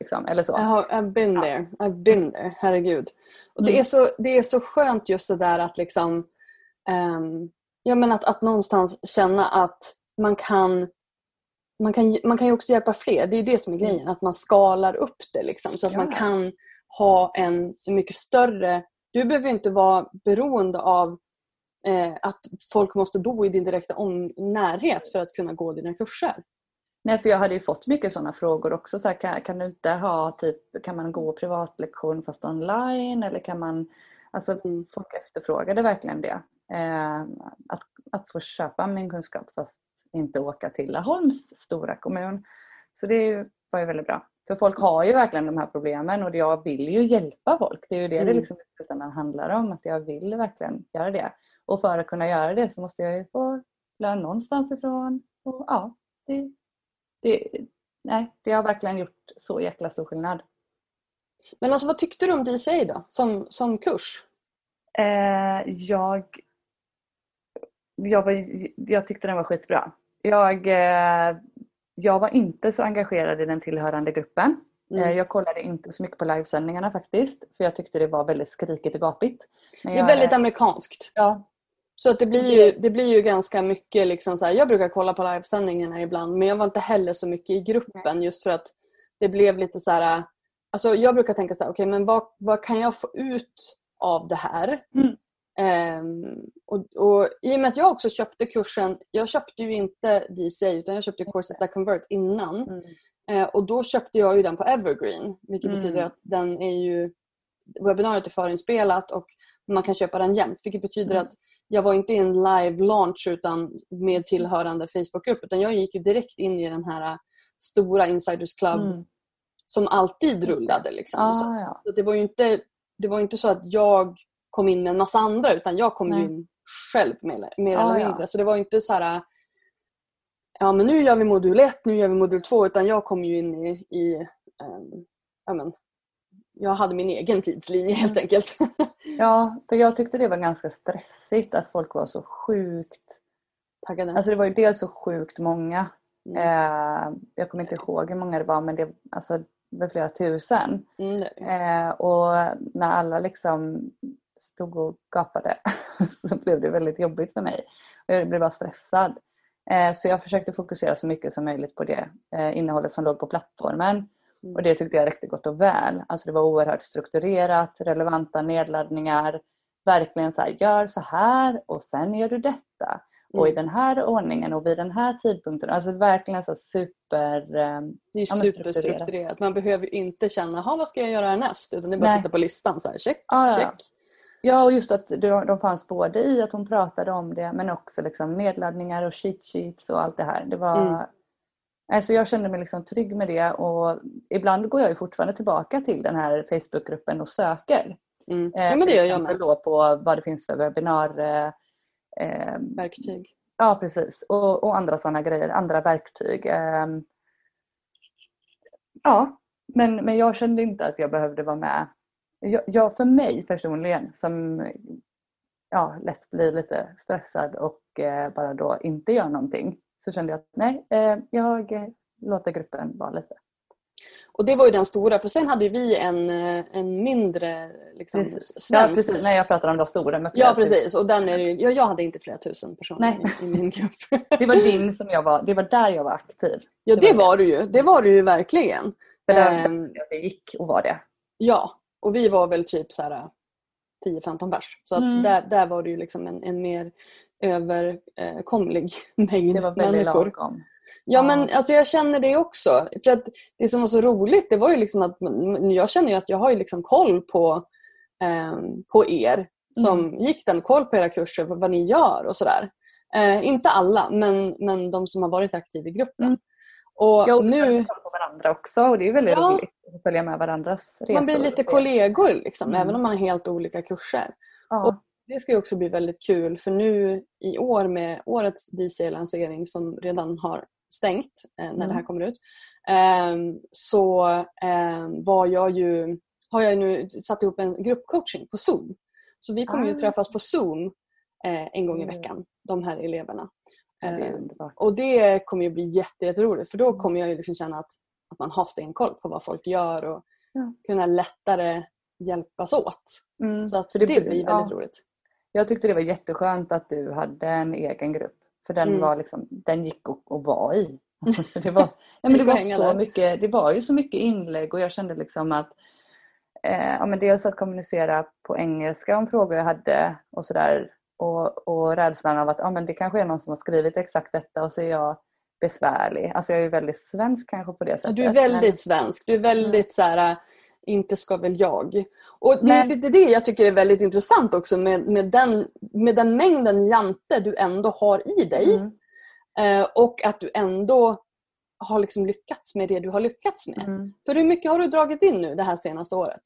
liksom, eller så. Jag har, I've been there. I've been there. Herregud. Och det, Mm. är så, det är så skönt just det där att liksom ehm, ja, men att, att någonstans känna att man kan man kan, man kan ju också hjälpa fler. Det är det som är grejen. Att man skalar upp det liksom, så att Mm. Ja. man kan ha en, en mycket större... Du behöver ju inte vara beroende av eh, att folk måste bo i din direkta om, närhet för att kunna gå dina kurser. Nej, för jag hade ju fått mycket sådana frågor också. Så här, kan, kan du inte ha typ, kan man gå privatlektion fast online eller kan man, alltså Mm. folk efterfrågade verkligen det. Eh, att, att få köpa min kunskap fast inte åka till Laholms stora kommun. Så det var ju väldigt bra. För folk har ju verkligen de här problemen och jag vill ju hjälpa folk. Det är ju det det Mm. liksom i slutändan handlar om. Att jag vill verkligen göra det. Och för att kunna göra det så måste jag ju få lön någonstans ifrån. Och ja, det, det, nej, det har verkligen gjort så jäkla stor skillnad. Men alltså vad tyckte du om DCA då, som, som kurs? Eh, jag, jag, var, jag tyckte den var skitbra. Jag, eh, jag var inte så engagerad i den tillhörande gruppen. Mm. Eh, jag kollade inte så mycket på livesändningarna faktiskt. För jag tyckte det var väldigt skrikigt och gapigt. Men Det är jag, väldigt amerikanskt. ja, Så att det, blir ju, det blir ju ganska mycket, liksom så här, jag brukar kolla på livesändningarna ibland men jag var inte heller så mycket i gruppen just för att det blev lite så här. Alltså jag brukar tänka så här, okej men vad, vad kan jag få ut av det här? Mm. Ehm, och, och I och med att jag också köpte kursen, jag köpte ju inte DCA utan jag köpte Courses that Convert innan. Mm. Eh, och då köpte jag ju den på Evergreen vilket Mm. betyder att den är ju webbinariet är förinspelat och man kan köpa den jämt vilket betyder Mm. att jag var inte i en live launch utan med tillhörande Facebookgrupp utan jag gick ju direkt in i den här stora Insiders Club Mm. som alltid rullade. Liksom. så, Ah, ja. så det, var ju inte, det var inte så att jag kom in med en massa andra utan jag kom Nej. in själv mer, mer Ah, eller ja. mindre. Så det var inte så här ja men nu gör vi modul 1, nu gör vi modul 2 utan jag kom ju in i, i ehm, ja, men, jag hade min egen tidslinje helt Mm. enkelt. ja, för jag tyckte det var ganska stressigt att folk var så sjukt Taggade. Alltså det var ju dels så sjukt många. Mm. Eh, jag kommer inte ihåg hur många det var men det, alltså, det var flera tusen. Mm, det- Eh, och när alla liksom stod och gapade så blev det väldigt jobbigt för mig. Och jag blev bara stressad. Eh, så jag försökte fokusera så mycket som möjligt på det eh, innehållet som låg på plattformen. Mm. Och det tyckte jag räckte gott och väl. Alltså det var oerhört strukturerat, relevanta nedladdningar. Verkligen så här, gör så här och sen gör du detta. Och i Mm. den här ordningen och vid den här tidpunkten. Alltså verkligen så super... eh, Det är superstrukturerat. Man behöver ju inte känna, "Ha, vad ska jag göra härnäst? Utan det är bara Nej. att titta på listan. Så här, check, ja. check. Ja, och just att de, de fanns både i att hon pratade om det men också liksom nedladdningar och cheat sheets och allt det här. Det var... Mm. Alltså jag kände mig liksom trygg med det och ibland går jag ju fortfarande tillbaka till den här Facebookgruppen och söker. Mm. Eh, Ja, men det gör jag med. Då på vad det finns för webbinar... Eh, eh, Verktyg. Ja, precis. Och, och andra sådana grejer, andra verktyg. Ehm, ja, men, men jag kände inte att jag behövde vara med. Jag, jag, för mig personligen, som ja, lätt blir lite stressad och eh, bara då inte gör någonting, så kände jag att nej, eh, jag eh, låter gruppen vara lite. Och det var ju den stora. För sen hade vi en, en mindre liksom, Precis. Ja, svensk. precis. Nej, jag pratar om de stora. Med Ja, precis. Och den är ju, ja, jag hade inte flera tusen personer i, i min grupp. Det var din som jag var, det var där jag var aktiv. Ja, Det det var var du ju. Det var du ju verkligen. För där Ehm, det gick att vara det. Ja, och vi var väl typ så här 10-15 pers. Så att Mm. där, där var det ju liksom en, en mer överkomlig mängd Det var väldigt människor. lagom. Ja men alltså jag känner det också. För att det som var så roligt det var ju liksom att jag känner ju att jag har ju liksom koll på, ehm, på er som Mm. gick den, koll på era kurser, vad, vad ni gör och sådär. Eh, inte alla men, men de som har varit aktiva i gruppen. Mm. Och Jag nu, på varandra också och det är väldigt Ja. roligt att följa med varandras resor. man blir lite kollegor liksom, Mm. även om man har helt olika kurser. Ja. Och Det ska ju också bli väldigt kul för nu i år med årets DC-lansering som redan har stängt eh, när Mm. det här kommer ut ehm, så ehm, var jag ju, har jag nu satt ihop en gruppcoaching på Zoom. Så vi kommer ju Ah. träffas på Zoom eh, en gång i Mm. veckan, de här eleverna. Ja, det underbart. och det kommer ju bli jätte, jätteroligt för då kommer jag ju liksom känna att, att man har stenkoll på vad folk gör och Ja. kunna lättare hjälpas åt. Mm, Så att för det, det- blir ja. väldigt roligt. Jag tyckte det var jätteskönt att du hade en egen grupp. För den, Mm. var liksom, den gick att, att vara i. Alltså, det, var, nej, men det, var så där. mycket, det var ju så mycket inlägg och jag kände liksom att eh, ja, men dels att kommunicera på engelska om frågor jag hade och sådär. Och, och rädslan av att ja, men det kanske är någon som har skrivit exakt detta och så är jag besvärlig. Alltså jag är väldigt svensk kanske på det sättet. Du är väldigt svensk. Du är väldigt så här, äh, inte ska väl jag. Och det är lite det jag tycker är väldigt intressant också med, med, den, med den mängden jante du ändå har i dig. Mm. Eh, och att du ändå har liksom lyckats med det du har lyckats med. Mm. För hur mycket har du dragit in nu det här senaste året?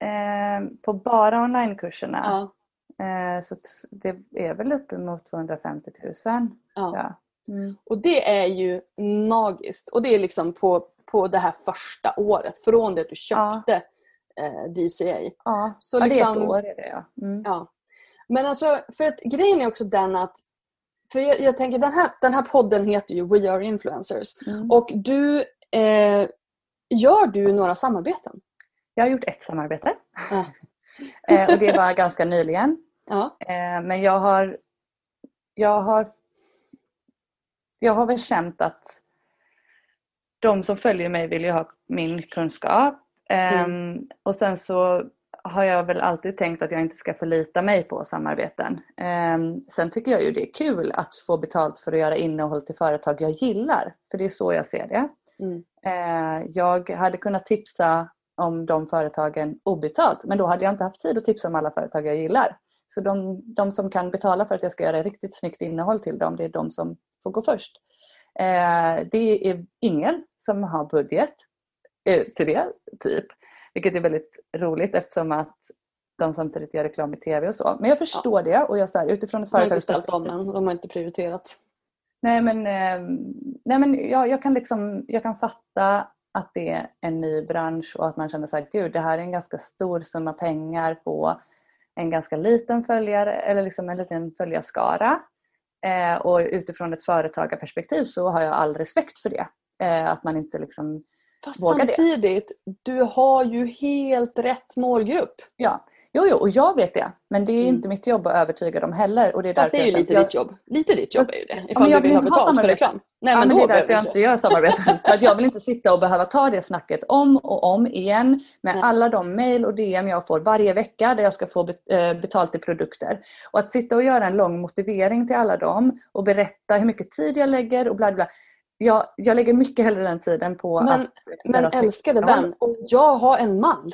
Eh, på bara onlinekurserna Ja. Eh, så det är väl uppemot 250 000. Ja. Ja. Mm. Och det är ju magiskt. Och det är liksom på, på det här första året, från det att du köpte eh, DCA. Ja, Så ja det är liksom- ett år är det ja. Mm. Ja. Men alltså, för att grejen är också den att för jag, jag tänker den här, den här podden heter ju We Are Influencers. Mm. Och du, eh, gör du några samarbeten? Jag har gjort ett samarbete Ja. eh, och det var ganska nyligen. Ja. Eh, men jag har, jag har jag har väl känt att de som följer mig vill ju ha min kunskap. Ehm, Och sen så har jag väl alltid tänkt att jag inte ska förlita mig på samarbeten. Ehm, sen tycker jag ju det är kul att få betalt för att göra innehåll till företag jag gillar. För det är så jag ser det. Mm. Eh, jag hade kunnat tipsa om de företagen obetalt men då hade jag inte haft tid att tipsa om alla företag jag gillar. Så de, de som kan betala för att jag ska göra riktigt snyggt innehåll till dem, det är de som får gå först. Eh, det är ingen som har budget eh, till det, typ. Vilket är väldigt roligt eftersom att de samtidigt gör reklam i TV och så. Men jag förstår det och jag så här, utifrån ett De har inte ställt om än. De har inte prioriterat. Nej men, eh, nej, men jag, jag, kan liksom, jag kan fatta att det är en ny bransch och att man känner så här, gud det här är en ganska stor summa pengar på en ganska liten följare eller liksom en liten följarskara. Eh, och utifrån ett företagarperspektiv så har jag all respekt för det. Eh, att man inte liksom, Fast Vågar det. samtidigt, du har ju helt rätt målgrupp. ja. Jo, jo, och jag vet det. Men det är Mm. inte mitt jobb att övertyga dem heller. Och det är Fast det är ju jag lite känner- ditt jobb. Lite ditt jobb Fast- är ju det. Ja, Ifall men jag du vill vill ha betalt för samarbete. reklam. Nej ja, men men det är därför jag inte gör samarbeten. För att jag vill inte sitta och behöva ta det snacket om och om igen med Nej. alla de mail och DM jag får varje vecka där jag ska få eh, betalt i produkter. Och att sitta och göra en lång motivering till alla dem och berätta hur mycket tid jag lägger och bla bla. Jag, jag lägger mycket hellre den tiden på Men- att Men älskade vän, jag har en mall.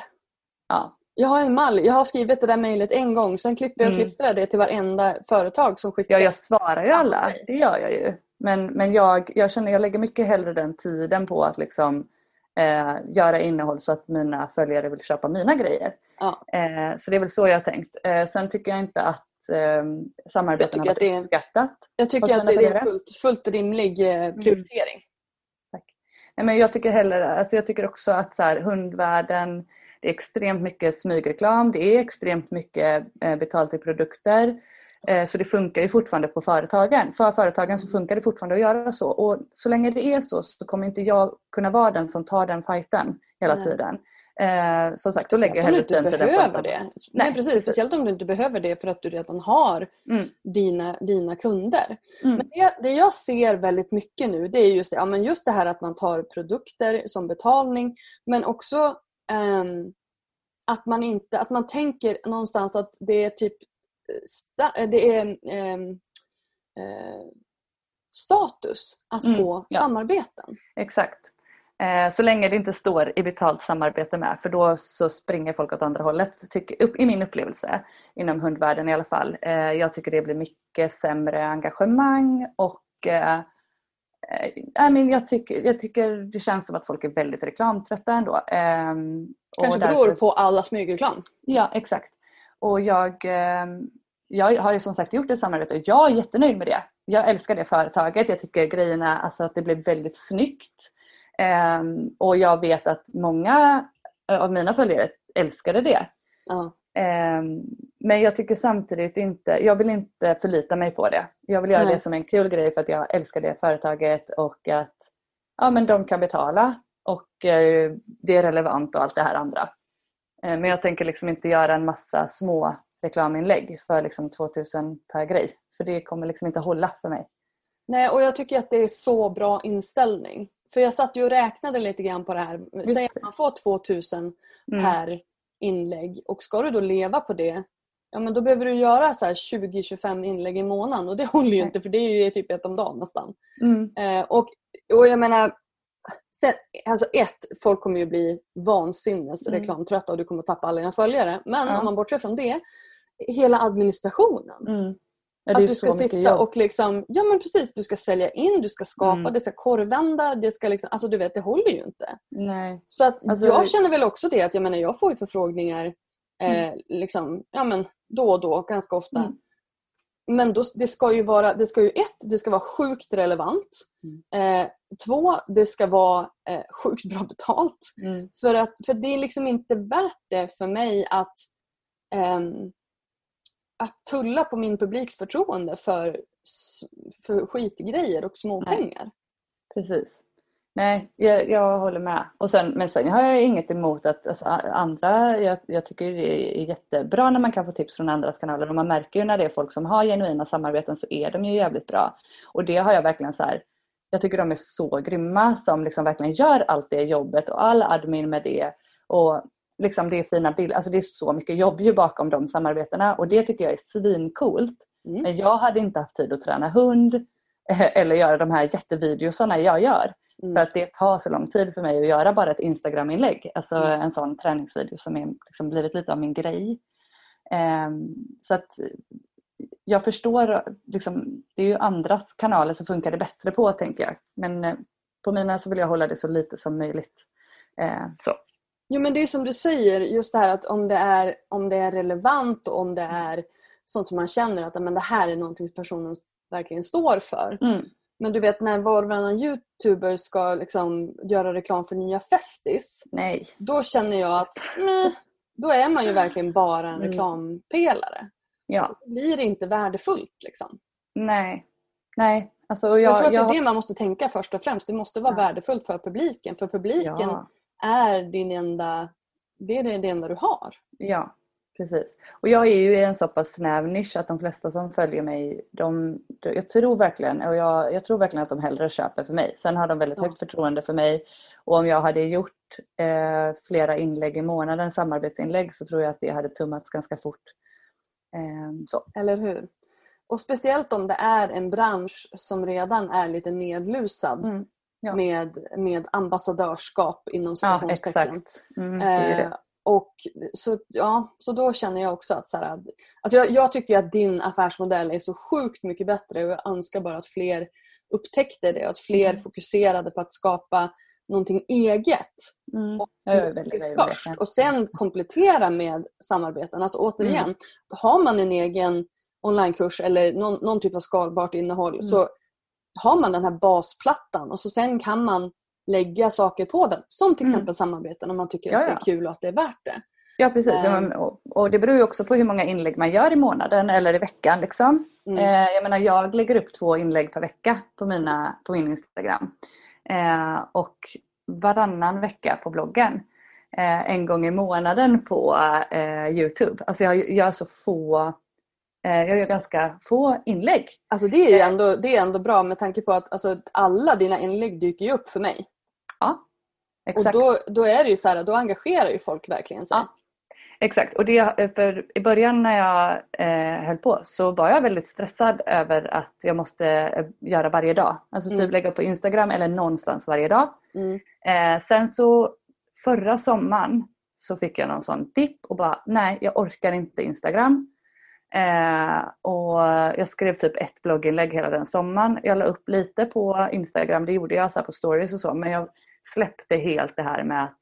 Ja. Jag har en mall. Jag har skrivit det där mejlet en gång. Sen klipper jag och Mm. klistrar det till varenda företag som skickar. Ja, jag svarar ju alla. Det gör jag ju. Men, men jag, jag känner jag lägger mycket hellre den tiden på att liksom, eh, göra innehåll så att mina följare vill köpa mina grejer. Ja. Eh, så det är väl så jag har tänkt. Eh, sen tycker jag inte att eh, samarbeten har varit är uppskattat. Jag tycker att det är en fullt, fullt rimlig eh, prioritering. Nej, men jag tycker hellre, alltså jag tycker också att så här, hundvärlden, det är extremt mycket smygreklam, det är extremt mycket eh, betalt i produkter. Eh, så det funkar ju fortfarande på företagen. För företagen så funkar det fortfarande att göra så. Och så länge det är så så kommer inte jag kunna vara den som tar den fighten hela Nej. tiden. Eh, som sagt, då lägger jag hellre den tiden på behöver det. Nej, Nej, precis. Speciellt om du inte behöver det för att du redan har Mm. dina, dina kunder. Mm. Men det, det jag ser väldigt mycket nu det är just ja, men just det här att man tar produkter som betalning men också ehm, att man inte att man tänker någonstans att det är typ eh, eh, det är ehm, eh, status att Mm, få ja. samarbeten. Exakt. Eh, Så länge det inte står i betalt samarbete med för då så springer folk åt andra hållet. Tycker, upp, I min upplevelse inom hundvärlden i alla fall. Eh, Jag tycker det blir mycket sämre engagemang och eh, I mean, jag, tycker, jag tycker det känns som att folk är väldigt reklamtrötta ändå. Ehm, Kanske därför- beror på alla smygreklam. Ja, exakt. och jag, eh, jag har ju som sagt gjort ett samarbete och jag är jättenöjd med det. Jag älskar det företaget. Jag tycker grejerna, alltså att det blev väldigt snyggt. Eh, och jag vet att många av mina följare älskade det. Ja. Men jag tycker samtidigt inte, jag vill inte förlita mig på det. Jag vill göra Nej. det som en kul grej för att jag älskar det företaget och att ja, men de kan betala och eh, det är relevant och allt det här andra. Eh, Men jag tänker liksom inte göra en massa små reklaminlägg för liksom 2000 per grej. För det kommer liksom inte hålla för mig. Nej, och jag tycker att det är så bra inställning. För jag satt ju och räknade lite grann på det här. Säg att man får 2000 Mm. per inlägg och ska du då leva på det Ja men då behöver du göra så här 20-25 inlägg i månaden och det håller ju Nej. inte för det är ju typ ett om dagen nästan. Mm. Eh, och, och jag menar, sen, alltså ett, folk kommer ju bli vansinnes Mm. reklamtrötta och du kommer tappa alla dina följare. Men Ja. om man bortser från det, hela administrationen. Mm. Ja, att du ska sitta jobb. och liksom, ja men precis, du ska sälja in, du ska skapa, Mm. det ska korvvända, det ska liksom, alltså du vet det håller ju inte. Nej. Så att Alltså- jag känner väl också det att jag menar jag får ju förfrågningar eh, liksom, ja men då och då, ganska ofta. Mm. Men då, det ska ju vara, det ska ju ett, det ska vara sjukt relevant. Mm. Eh, två, det ska vara eh, sjukt bra betalt. Mm. För, att, för det är liksom inte värt det för mig att, ehm, att tulla på min publiks förtroende för, för skitgrejer och småpengar. Precis. Nej, jag, jag håller med. Och sen, men sen har jag inget emot att alltså, andra, jag, jag tycker det är jättebra när man kan få tips från andras kanaler och man märker ju när det är folk som har genuina samarbeten så är de ju jävligt bra. Och det har jag verkligen så här, jag tycker de är så grymma som liksom verkligen gör allt det jobbet och all admin med det. Och liksom det är fina bilder, alltså det är så mycket jobb ju bakom de samarbetena och det tycker jag är svincoolt. Mm. Men jag hade inte haft tid att träna hund eh, eller göra de här jättevideosarna jag gör. Mm. För att det tar så lång tid för mig att göra bara ett Instagram-inlägg. Alltså Mm. en sån träningsvideo som är liksom blivit lite av min grej. Ehm, så att jag förstår, liksom, det är ju andras kanaler som funkar det bättre på tänker jag. Men eh, på mina så vill jag hålla det så lite som möjligt. Eh, så. Jo men det är som du säger, just det här att om det är, om det är relevant och om det är sånt som man känner att men det här är någonting som personen verkligen står för. Mm. Men du vet när var och varannan youtuber ska liksom göra reklam för nya Festis, Nej. då känner jag att nej, då är man ju verkligen bara en Mm. reklampelare. Ja. Då blir det inte värdefullt. Liksom. Nej. Nej. Alltså, Jag, jag, tror att jag, det är det man måste tänka först och främst. Det måste vara Ja. värdefullt för publiken. För publiken Ja. är din enda, det är det det enda du har. Ja, precis. Och jag är ju i en så pass snäv nisch att de flesta som följer mig, de, jag tror verkligen, och jag, jag tror verkligen att de hellre köper för mig. Sen har de väldigt Ja. högt förtroende för mig. Och om jag hade gjort eh, flera inlägg i månaden, samarbetsinlägg, så tror jag att det hade tummats ganska fort. Eh, så. Eller hur? Och speciellt om det är en bransch som redan är lite nedlusad Mm. Ja. med, med ambassadörskap inom Ja, citationstecken. exakt. Mm, det Eh, det. Och så, ja, så då känner jag också att så här, alltså jag, jag tycker att din affärsmodell är så sjukt mycket bättre och jag önskar bara att fler upptäckte det och att fler Mm. fokuserade på att skapa någonting eget Mm. och först och sen komplettera med samarbeten. Alltså återigen, Mm. har man en egen onlinekurs eller någon, någon typ av skalbart innehåll Mm. så har man den här basplattan och så sen kan man lägga saker på den. Som till Mm. exempel samarbeten om man tycker Ja, att det är kul och att det är värt det. Ja precis, Ehm. och, det beror ju också på hur många inlägg man gör i månaden eller i veckan. Liksom. Mm. Eh, jag menar jag lägger upp två inlägg per vecka på, mina, på min Instagram. Eh, och varannan vecka på bloggen. Eh, en gång i månaden på Youtube. Alltså jag gör så få, jag gör ganska få inlägg. Alltså det är ju ändå, det är ändå bra med tanke på att alltså, alla dina inlägg dyker ju upp för mig. Ja, exakt. Och då, då är det ju så här, då engagerar ju folk verkligen sig. Ja. Exakt, och det, för i början när jag eh, höll på så var jag väldigt stressad över att jag måste eh, göra varje dag. Alltså typ Mm. lägga upp på Instagram eller någonstans varje dag. Mm. Eh, sen så förra sommaren så fick jag någon sån dipp och bara nej jag orkar inte Instagram. Eh, och jag skrev typ ett blogginlägg hela den sommaren. Jag la upp lite på Instagram, det gjorde jag så på stories och så men jag släppte helt det här med att,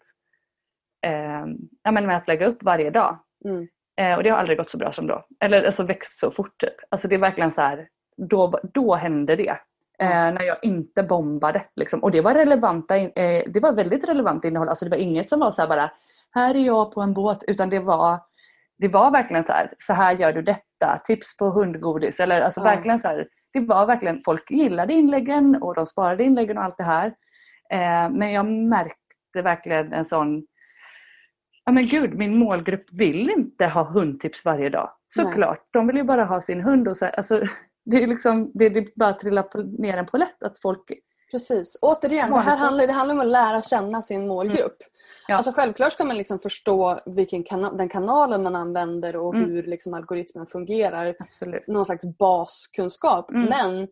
eh, ja, men med att lägga upp varje dag. Mm. Eh, och det har aldrig gått så bra som då. Eller alltså växt så fort typ. Alltså det är verkligen så här, då, då hände det. Eh, när jag inte bombade. Liksom. Och det var relevanta, eh, det var väldigt relevant innehåll. Alltså det var inget som var så här bara, här är jag på en båt. Utan det var, det var verkligen så här, så här gör du detta. Tips på hundgodis. Eller alltså Ja. verkligen så här, det var verkligen, folk gillade inläggen och de sparade inläggen och allt det här. Eh, men jag märkte verkligen en sån Ja men gud, min målgrupp vill inte ha hundtips varje dag. Såklart, de vill ju bara ha sin hund. Och så, alltså, det är liksom, det, det bara trillar på, ner en polett att folk... Precis. Återigen, det här handlar, det handlar om att lära känna sin målgrupp. Mm. Ja. Alltså självklart ska man liksom förstå vilken kana- den kanalen man använder och Mm. hur liksom algoritmen fungerar. Absolut. Någon slags baskunskap. Mm. Men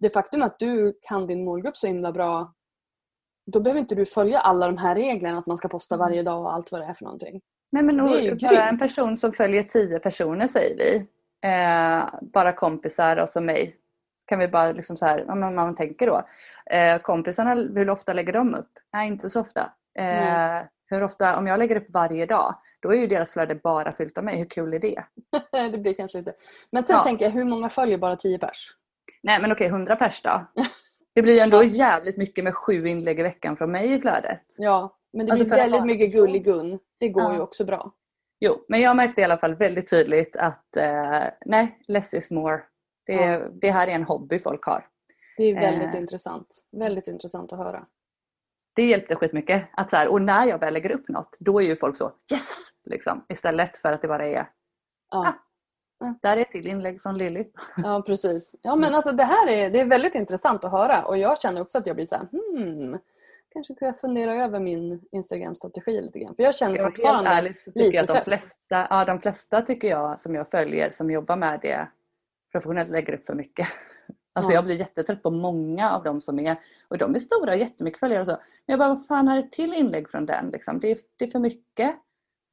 det faktum att du kan din målgrupp så himla bra då behöver inte du följa alla de här reglerna att man ska posta Mm. varje dag och allt vad det är för någonting. Nej men Det är ju och, bara en person som följer tio personer säger vi. Eh, bara kompisar och så mig. Kan vi bara liksom så här, om man, tänker då. Eh, kompisarna, hur ofta lägger de upp? Nej inte så ofta. Eh, hur ofta, om jag lägger upp varje dag, då är ju deras flöde bara fyllt av mig. Hur kul är det? det blir kanske lite... Men sen Ja. tänker jag, hur många följer bara 10 pers? Nej men okej, 100 pers då. Det blir ju ändå Ja. jävligt mycket med sju inlägg i veckan från mig i flödet. Ja, men det Alltså blir att väldigt mycket gullig-gun. Det går Ja. ju också bra. Jo, men jag märkte i alla fall väldigt tydligt att eh, nej, less is more. Det, Ja. det här är en hobby folk har. Det är väldigt Eh. intressant. Väldigt intressant att höra. Det hjälpte skitmycket. Att så här, och när jag väl lägger upp något, då är ju folk så yes! Liksom, istället för att det bara är Ja. Där är ett till inlägg från Lilly. Ja, precis. Ja, men alltså det här är, det är väldigt intressant att höra och jag känner också att jag blir så här, hmm, kanske ska jag fundera över min Instagram-strategi lite grann. För jag känner Jag fortfarande ärligt lite jag att de stress. flesta, ja, de flesta tycker jag som jag följer som jobbar med det professionellt lägger upp för mycket. Alltså Ja. jag blir jättetrött på många av dem som är, och de är stora och jättemycket följare och så. Men jag bara, vad fan är ett till inlägg från den liksom? Det är, det är för mycket.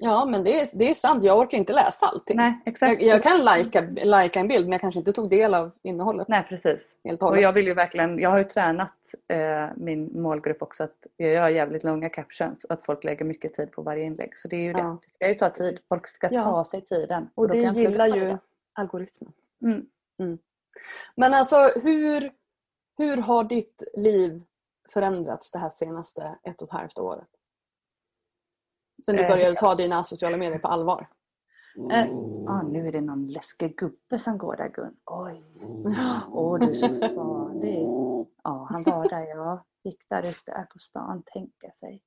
Ja, men det är, det är sant. Jag orkar inte läsa allting. Nej, exakt. Jag, jag kan lajka, lajka en bild men jag kanske inte tog del av innehållet Nej, precis. helt och Och jag vill ju verkligen, jag har ju tränat eh, min målgrupp också att jag gör jävligt långa captions och att folk lägger mycket tid på varje inlägg. Så det är ju det. Ja. Det ska ju ta tid. Folk ska Ja. ta sig tiden. och då det gillar ju algoritmen. det. Mm. Men alltså hur, hur har ditt liv förändrats det här senaste ett och ett halvt året? Sen du Eh, började ta dina sociala medier på allvar. Eh, ah, nu är det någon läskig gubbe som går där Gun. Oj. Åh, du är så farlig. Ja, han var där jag gick där ute på stan, tänka sig.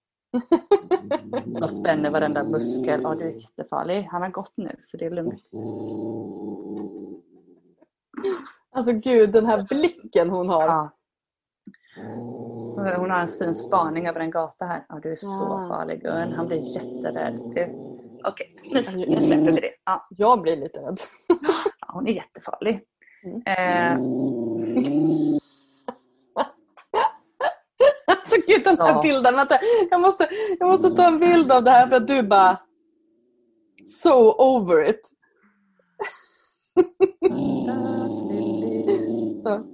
Och spänner varenda muskel. Ja, du är jättefarlig. Han har gått nu, så det är lugnt. Alltså gud, den här blicken hon har. Ja. Hon har en fin spaning över en gata här. Ja, du är så farlig Gun. Han blir jätterädd. Du- Okej, nu, nu släpper vi det. Ja, Jag blir lite rädd. ja, hon är jättefarlig. Mm. Eh, Alltså gud, den här Ja. bilden. Vänta, jag måste, jag måste ta en bild av det här för att du bara... So over it. Så.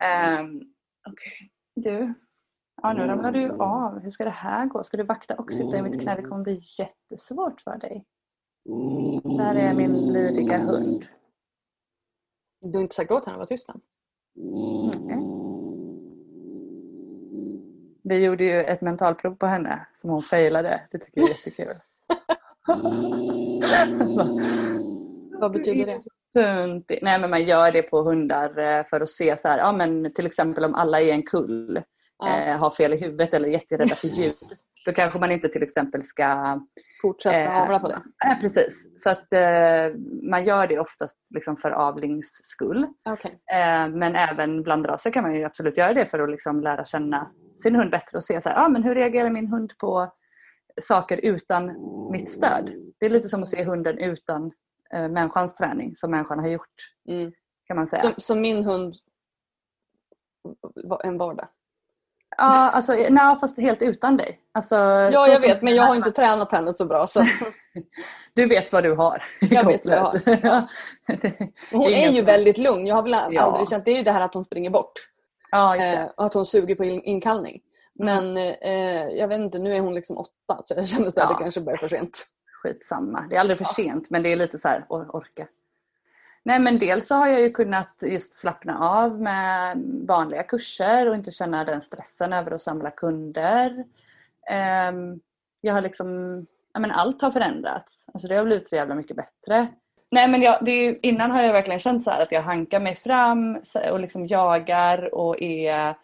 Okej, du. Ja, nu ramlar du av. Hur ska det här gå? Ska du vakta och sitta i mitt knä? Det kommer bli jättesvårt för dig. Där är min lydiga hund. Du har inte sagt åt henne att vara tyst än? Mm. Vi gjorde ju ett mentalprov på henne som hon failade. Det tycker jag är jättekul. Vad betyder det? Tunt. Nej men man gör det på hundar eh, för att se så här, ja men till exempel om alla i en kull Ja, eh, har fel i huvudet eller är jätterädda för ljud. Då kanske man inte till exempel ska... fortsätta eh, avla på det. Nej precis. Så att eh, man gör det oftast liksom för avlings skull. Okej. Eh, men även bland raser kan man ju absolut göra det för att liksom lära känna sin hund bättre och se så här, ah, men hur reagerar min hund på saker utan mitt stöd. Det är lite som att se hunden utan eh, människans träning som människan har gjort. Mm. Kan man säga. Som, som min hund en vardag. Ja, alltså, nej, fast helt utan dig. Alltså, Ja, jag vet, men jag har inte tränat henne så bra. Så Du vet vad du har. Jag vet vad jag kopplet. Ja. Hon är ju väldigt lugn. Jag har väl aldrig Ja. känt, det är ju det här att hon springer bort. Ja, Eh, och att hon suger på in- inkallning. Men eh, jag vet inte, nu är hon liksom åtta så jag känner att Ja. det kanske börjar för sent. Skitsamma. Det är aldrig för sent men det är lite så här, or orka. Nej men dels så har jag ju kunnat just slappna av med vanliga kurser och inte känna den stressen över att samla kunder. Ehm, jag har liksom, ja men allt har förändrats. Alltså det har blivit så jävla mycket bättre. Nej men jag, är, innan har jag verkligen känt så att jag hankar mig fram och liksom jagar och är,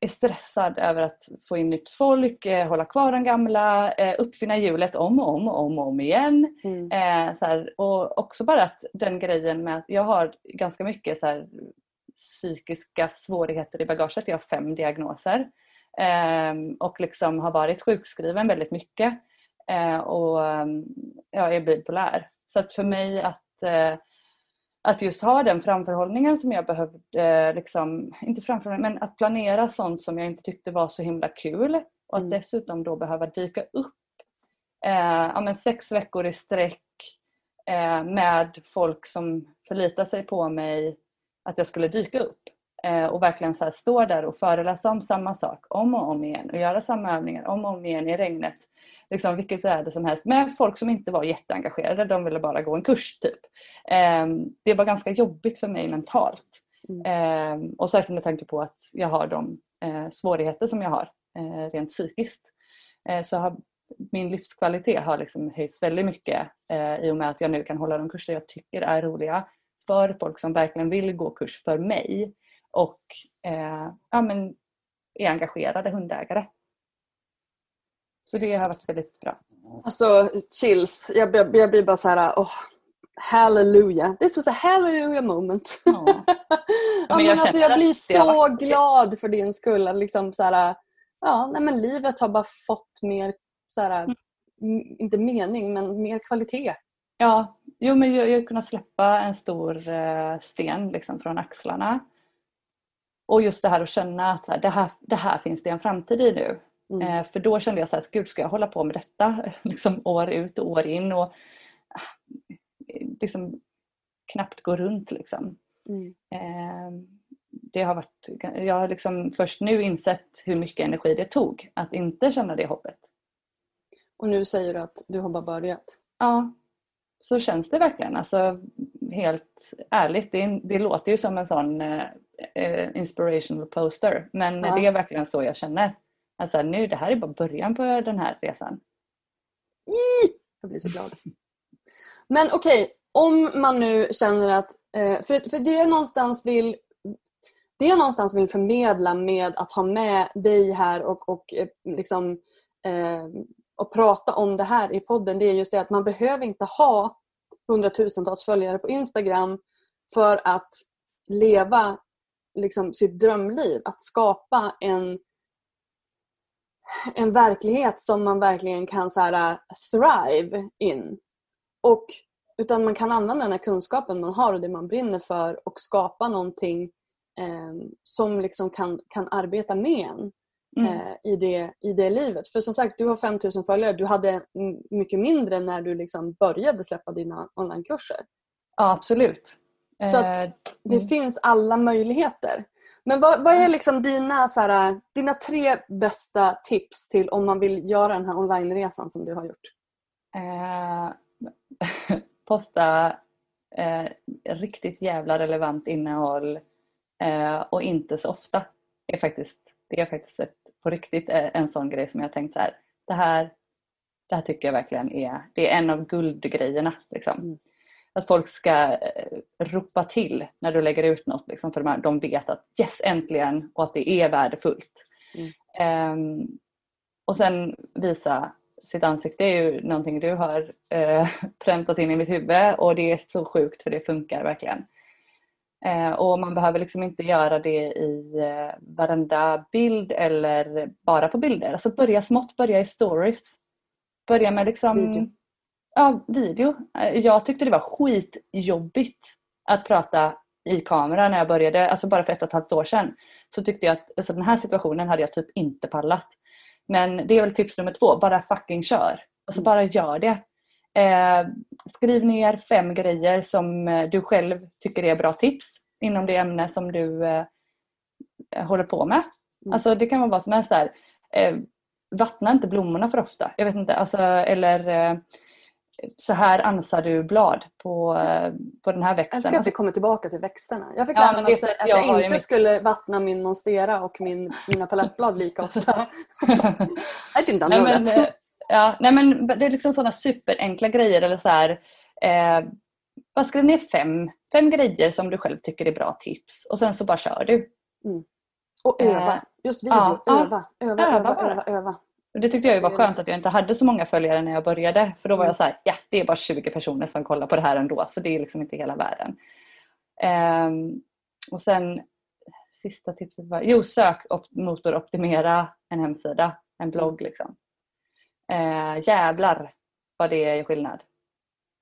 är stressad över att få in nytt folk, eh, hålla kvar de gamla, eh, uppfinna hjulet om och om och om, och om igen. Mm. Eh, så här, och också bara att den grejen med att jag har ganska mycket så här, psykiska svårigheter i bagaget. Jag har fem diagnoser. Ehm, och liksom har varit sjukskriven väldigt mycket. Eh, och ja, är bipolär. Så att för mig att, eh, att just ha den framförhållningen som jag behövde, liksom, inte framförhållning, men att planera sånt som jag inte tyckte var så himla kul. Och att Mm. dessutom då behöva dyka upp eh, ja, men sex veckor i sträck eh, med folk som förlitar sig på mig att jag skulle dyka upp. Eh, och verkligen så stå där och föreläsa om samma sak om och om igen och göra samma övningar om och om igen i regnet. Liksom vilket väder som helst med folk som inte var jätteengagerade, de ville bara gå en kurs typ. Eh, det var ganska jobbigt för mig mentalt. Eh, och särskilt med tanke på att jag har de eh, svårigheter som jag har eh, rent psykiskt. Eh, så har min livskvalitet har liksom höjts väldigt mycket i och med att jag nu kan hålla de kurser jag tycker är roliga för folk som verkligen vill gå kurs för mig och ja, men är engagerade hundägare. Så det har varit väldigt bra. Alltså chills. Jag, blir- jag blir bara så här, oh, hallelujah. This was a hallelujah moment. Ja. ja, men jag alltså, jag blir så glad för din skull. Att liksom så här, ja, nej, men livet har bara fått mer, så här, Mm. inte mening, men mer kvalitet. Ja, jo, men jag, jag har kunnat släppa en stor eh, sten liksom, från axlarna. Och just det här att känna att så här, det, här, det här finns det en framtid i nu. Mm. Eh, för då kände jag så här, gud ska jag hålla på med detta liksom, år ut och år in och ah, liksom, knappt gå runt. Liksom. Mm. Eh, det har varit, jag har liksom först nu insett hur mycket energi det tog att inte känna det hoppet. Och nu säger du att du har bara börjat. Ja, så känns det verkligen. Alltså, helt ärligt, det, det låter ju som en sån eh, eh, inspirational poster. Men Ja. det är verkligen så jag känner. Alltså nu, det här är bara början på den här resan. Jag blir så glad. Men okej, om man nu känner att... Eh, för, för det jag någonstans vill det jag någonstans vill förmedla med att ha med dig här och, och eh, liksom eh, och prata om det här i podden det är just det att man behöver inte ha hundratusentals följare på Instagram för att leva liksom, sitt drömliv. Att skapa en, en verklighet som man verkligen kan så här, uh, thrive in. Och, utan man kan använda den här kunskapen man har och det man brinner för och skapa någonting eh, som liksom kan, kan arbeta med en Mm. eh, i, det, i det livet. För som sagt, du har 5000 följare. Du hade mycket mindre när du liksom började släppa dina onlinekurser. Ja, absolut. Så att- Eh, Det Mm. finns alla möjligheter. Men vad, vad är liksom dina, så här, dina tre bästa tips till om man vill göra den här onlineresan som du har gjort? Eh, posta eh, riktigt jävla relevant innehåll eh, och inte så ofta. Är faktiskt, det är faktiskt ett, på riktigt eh, en sån grej som jag tänkt så här. Det här, det här tycker jag verkligen är, det är en av guldgrejerna. Liksom. Att folk ska eh, ropa till när du lägger ut något. Liksom, för de, vet att yes, äntligen och att det är värdefullt. Mm. Ehm, och sen visa sitt ansikte är ju någonting du har eh, präntat in i mitt huvud och det är så sjukt för det funkar verkligen. Eh, och man behöver liksom inte göra det i eh, varenda bild eller bara på bilder. Alltså börja smått, börja i stories. Börja med liksom Video. Ja, video. Eh, Jag tyckte det var skitjobbigt att prata i kamera när jag började, alltså bara för ett och ett halvt år sedan. Så tyckte jag att alltså den här situationen hade jag typ inte pallat. Men det är väl tips nummer två, bara fucking kör. Alltså bara gör det. Eh, skriv ner fem grejer som eh, du själv tycker är bra tips inom det ämne som du eh, håller på med. Mm. Alltså det kan vara vad som helst. Eh, vattna inte blommorna för ofta. Jag vet inte, alltså, eller eh, så här ansar du blad på, eh, på den här växten. Jag älskar att vi kommer tillbaka till växterna. Jag fick Ja, lära mig att, att jag jag, inte mycket- skulle vattna min monstera och min, mina palettblad lika ofta. I didn't know nej, men, eh, ja, nej men det är liksom sådana superenkla grejer eller så här. Eh, bara skriv ner fem, fem grejer som du själv tycker är bra tips och sen så bara kör du. Och eh, öva. Just video. ja, öva, öva, Öva öva, bara. öva, öva. Och det tyckte jag ju var skönt att jag inte hade så många följare när jag började. För då var Mm. jag så här, ja det är bara 20 personer som kollar på det här ändå så det är liksom inte hela världen. Ehm, och sen sista tipset var, jo sök op- motoroptimera en hemsida, en blogg liksom. Eh, jävlar vad det är skillnad.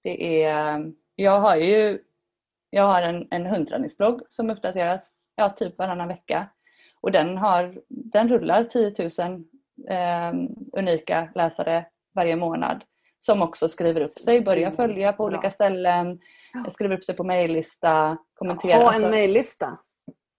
Det är, jag har ju jag har en, en hundträningsblogg som uppdateras ja, typ varannan vecka. Och den, har, den rullar 10 000 eh, unika läsare varje månad. Som också skriver upp sig, börjar följa på olika ställen, skriver upp sig på mejllista, kommenterar. Ha en mejllista.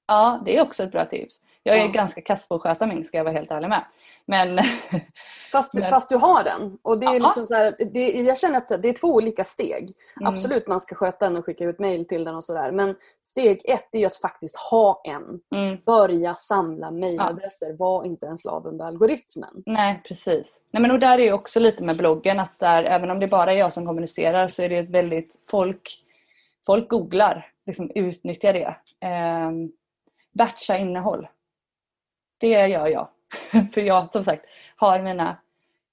Ja, det är också ett bra tips. Jag är Ja. ganska kass på att sköta min, ska jag vara helt ärlig med. Men Fast du, Men- fast du har den. Och det är Ja. liksom så här, det, jag känner att det är två olika steg. Mm. Absolut, man ska sköta den och skicka ut mejl till den och sådär. Men steg ett är ju att faktiskt ha en. mm, Börja samla mejladresser. Var inte en slav under algoritmen. nej, precis. Nej, men och där är ju också lite med bloggen att där, även om det bara är jag som kommunicerar så är det ett väldigt folk, folk googlar, liksom utnyttja det. Ehm, batcha innehåll. Det gör jag. För jag som sagt har mina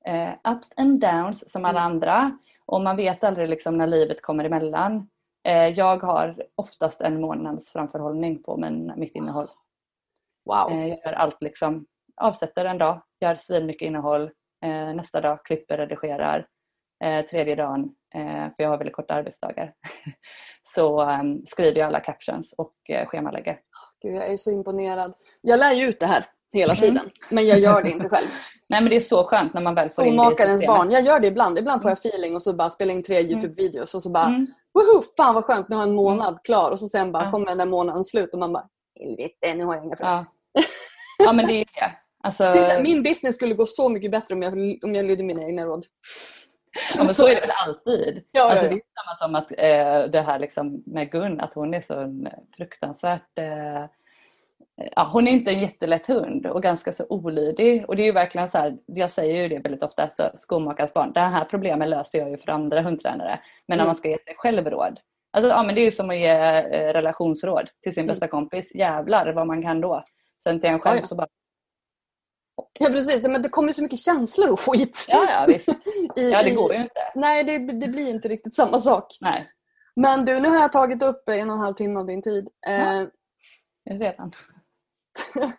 eh, ups and downs som alla Mm. andra och man vet aldrig liksom när livet kommer emellan. Eh, jag har oftast en månads framförhållning på min, mitt innehåll. Wow. Eh, jag gör allt liksom, avsätter en dag, gör svinmycket innehåll, eh, nästa dag klipper, redigerar, eh, tredje dagen, eh, för jag har väldigt korta arbetsdagar, så eh, skriver jag alla captions och eh, schemalägger. Gud, jag är så imponerad. Jag lär ju ut det här hela Mm. tiden. Men jag gör det inte själv. Nej men det är så skönt när man väl får in det i systemet. barn. Jag gör det ibland. Ibland får jag feeling och så bara spelar in tre YouTube-videos och så bara Mm. Woho! Fan vad skönt, nu har jag en månad klar. Och så sen bara Ja. kommer den där månaden slut och man bara helvete, nu har jag inga följare. Ja. ja men det är det. Alltså, Min business skulle gå så mycket bättre om jag, om jag lydde mina egna råd. Ja, men så är det väl alltid. Ja, alltså, Det är samma som att eh, det här liksom med Gun, att hon är så en fruktansvärt eh, Ja, hon är inte en jättelätt hund och ganska så olydig. Och det är ju verkligen så här, jag säger ju det väldigt ofta, så skomakarens barn, det här problemet löser jag ju för andra hundtränare. Men när Mm. man ska ge sig själv råd. Alltså, ja, men det är ju som att ge eh, relationsråd till sin Mm. bästa kompis. Jävlar vad man kan då. Sen till en själv så bara, Ja precis, men det kommer så mycket känslor och skit. ja ja visst. I, Ja det går ju inte. Nej, det, det blir inte riktigt samma sak. Nej, Men du, nu har jag tagit upp en och en halv timme av din tid. Eh, det vet han.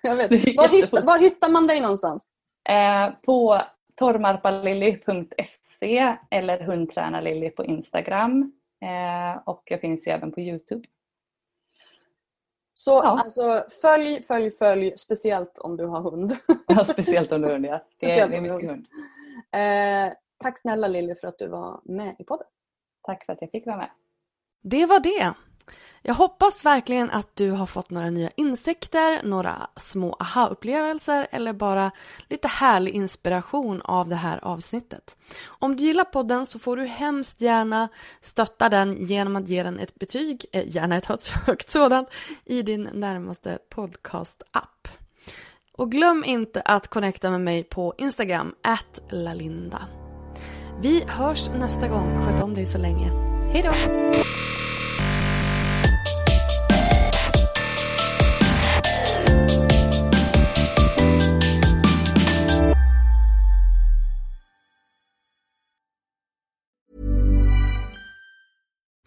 jag vet. Var, hittar, var hittar man dig någonstans? Eh, på tormarpalilly.se eller hundtränarlilly på Instagram. Eh, och jag finns ju även på Youtube. Så Ja. alltså, följ, följ, följ. Speciellt om du har hund. Ja, Speciellt om du. Det är, Speciellt det är om du mycket hund. hund. Eh, tack snälla Lilly för att du var med i podden. Tack för att jag fick vara med. Det var det. Jag hoppas verkligen att du har fått några nya insikter, några små aha-upplevelser eller bara lite härlig inspiration av det här avsnittet. Om du gillar podden så får du hemskt gärna stötta den genom att ge den ett betyg, eh, gärna ett högt, högt sådant, i din närmaste podcast-app. Och glöm inte att connecta med mig på Instagram, lalinda. Vi hörs nästa gång. Sköt om dig så länge. Hej då!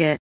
It.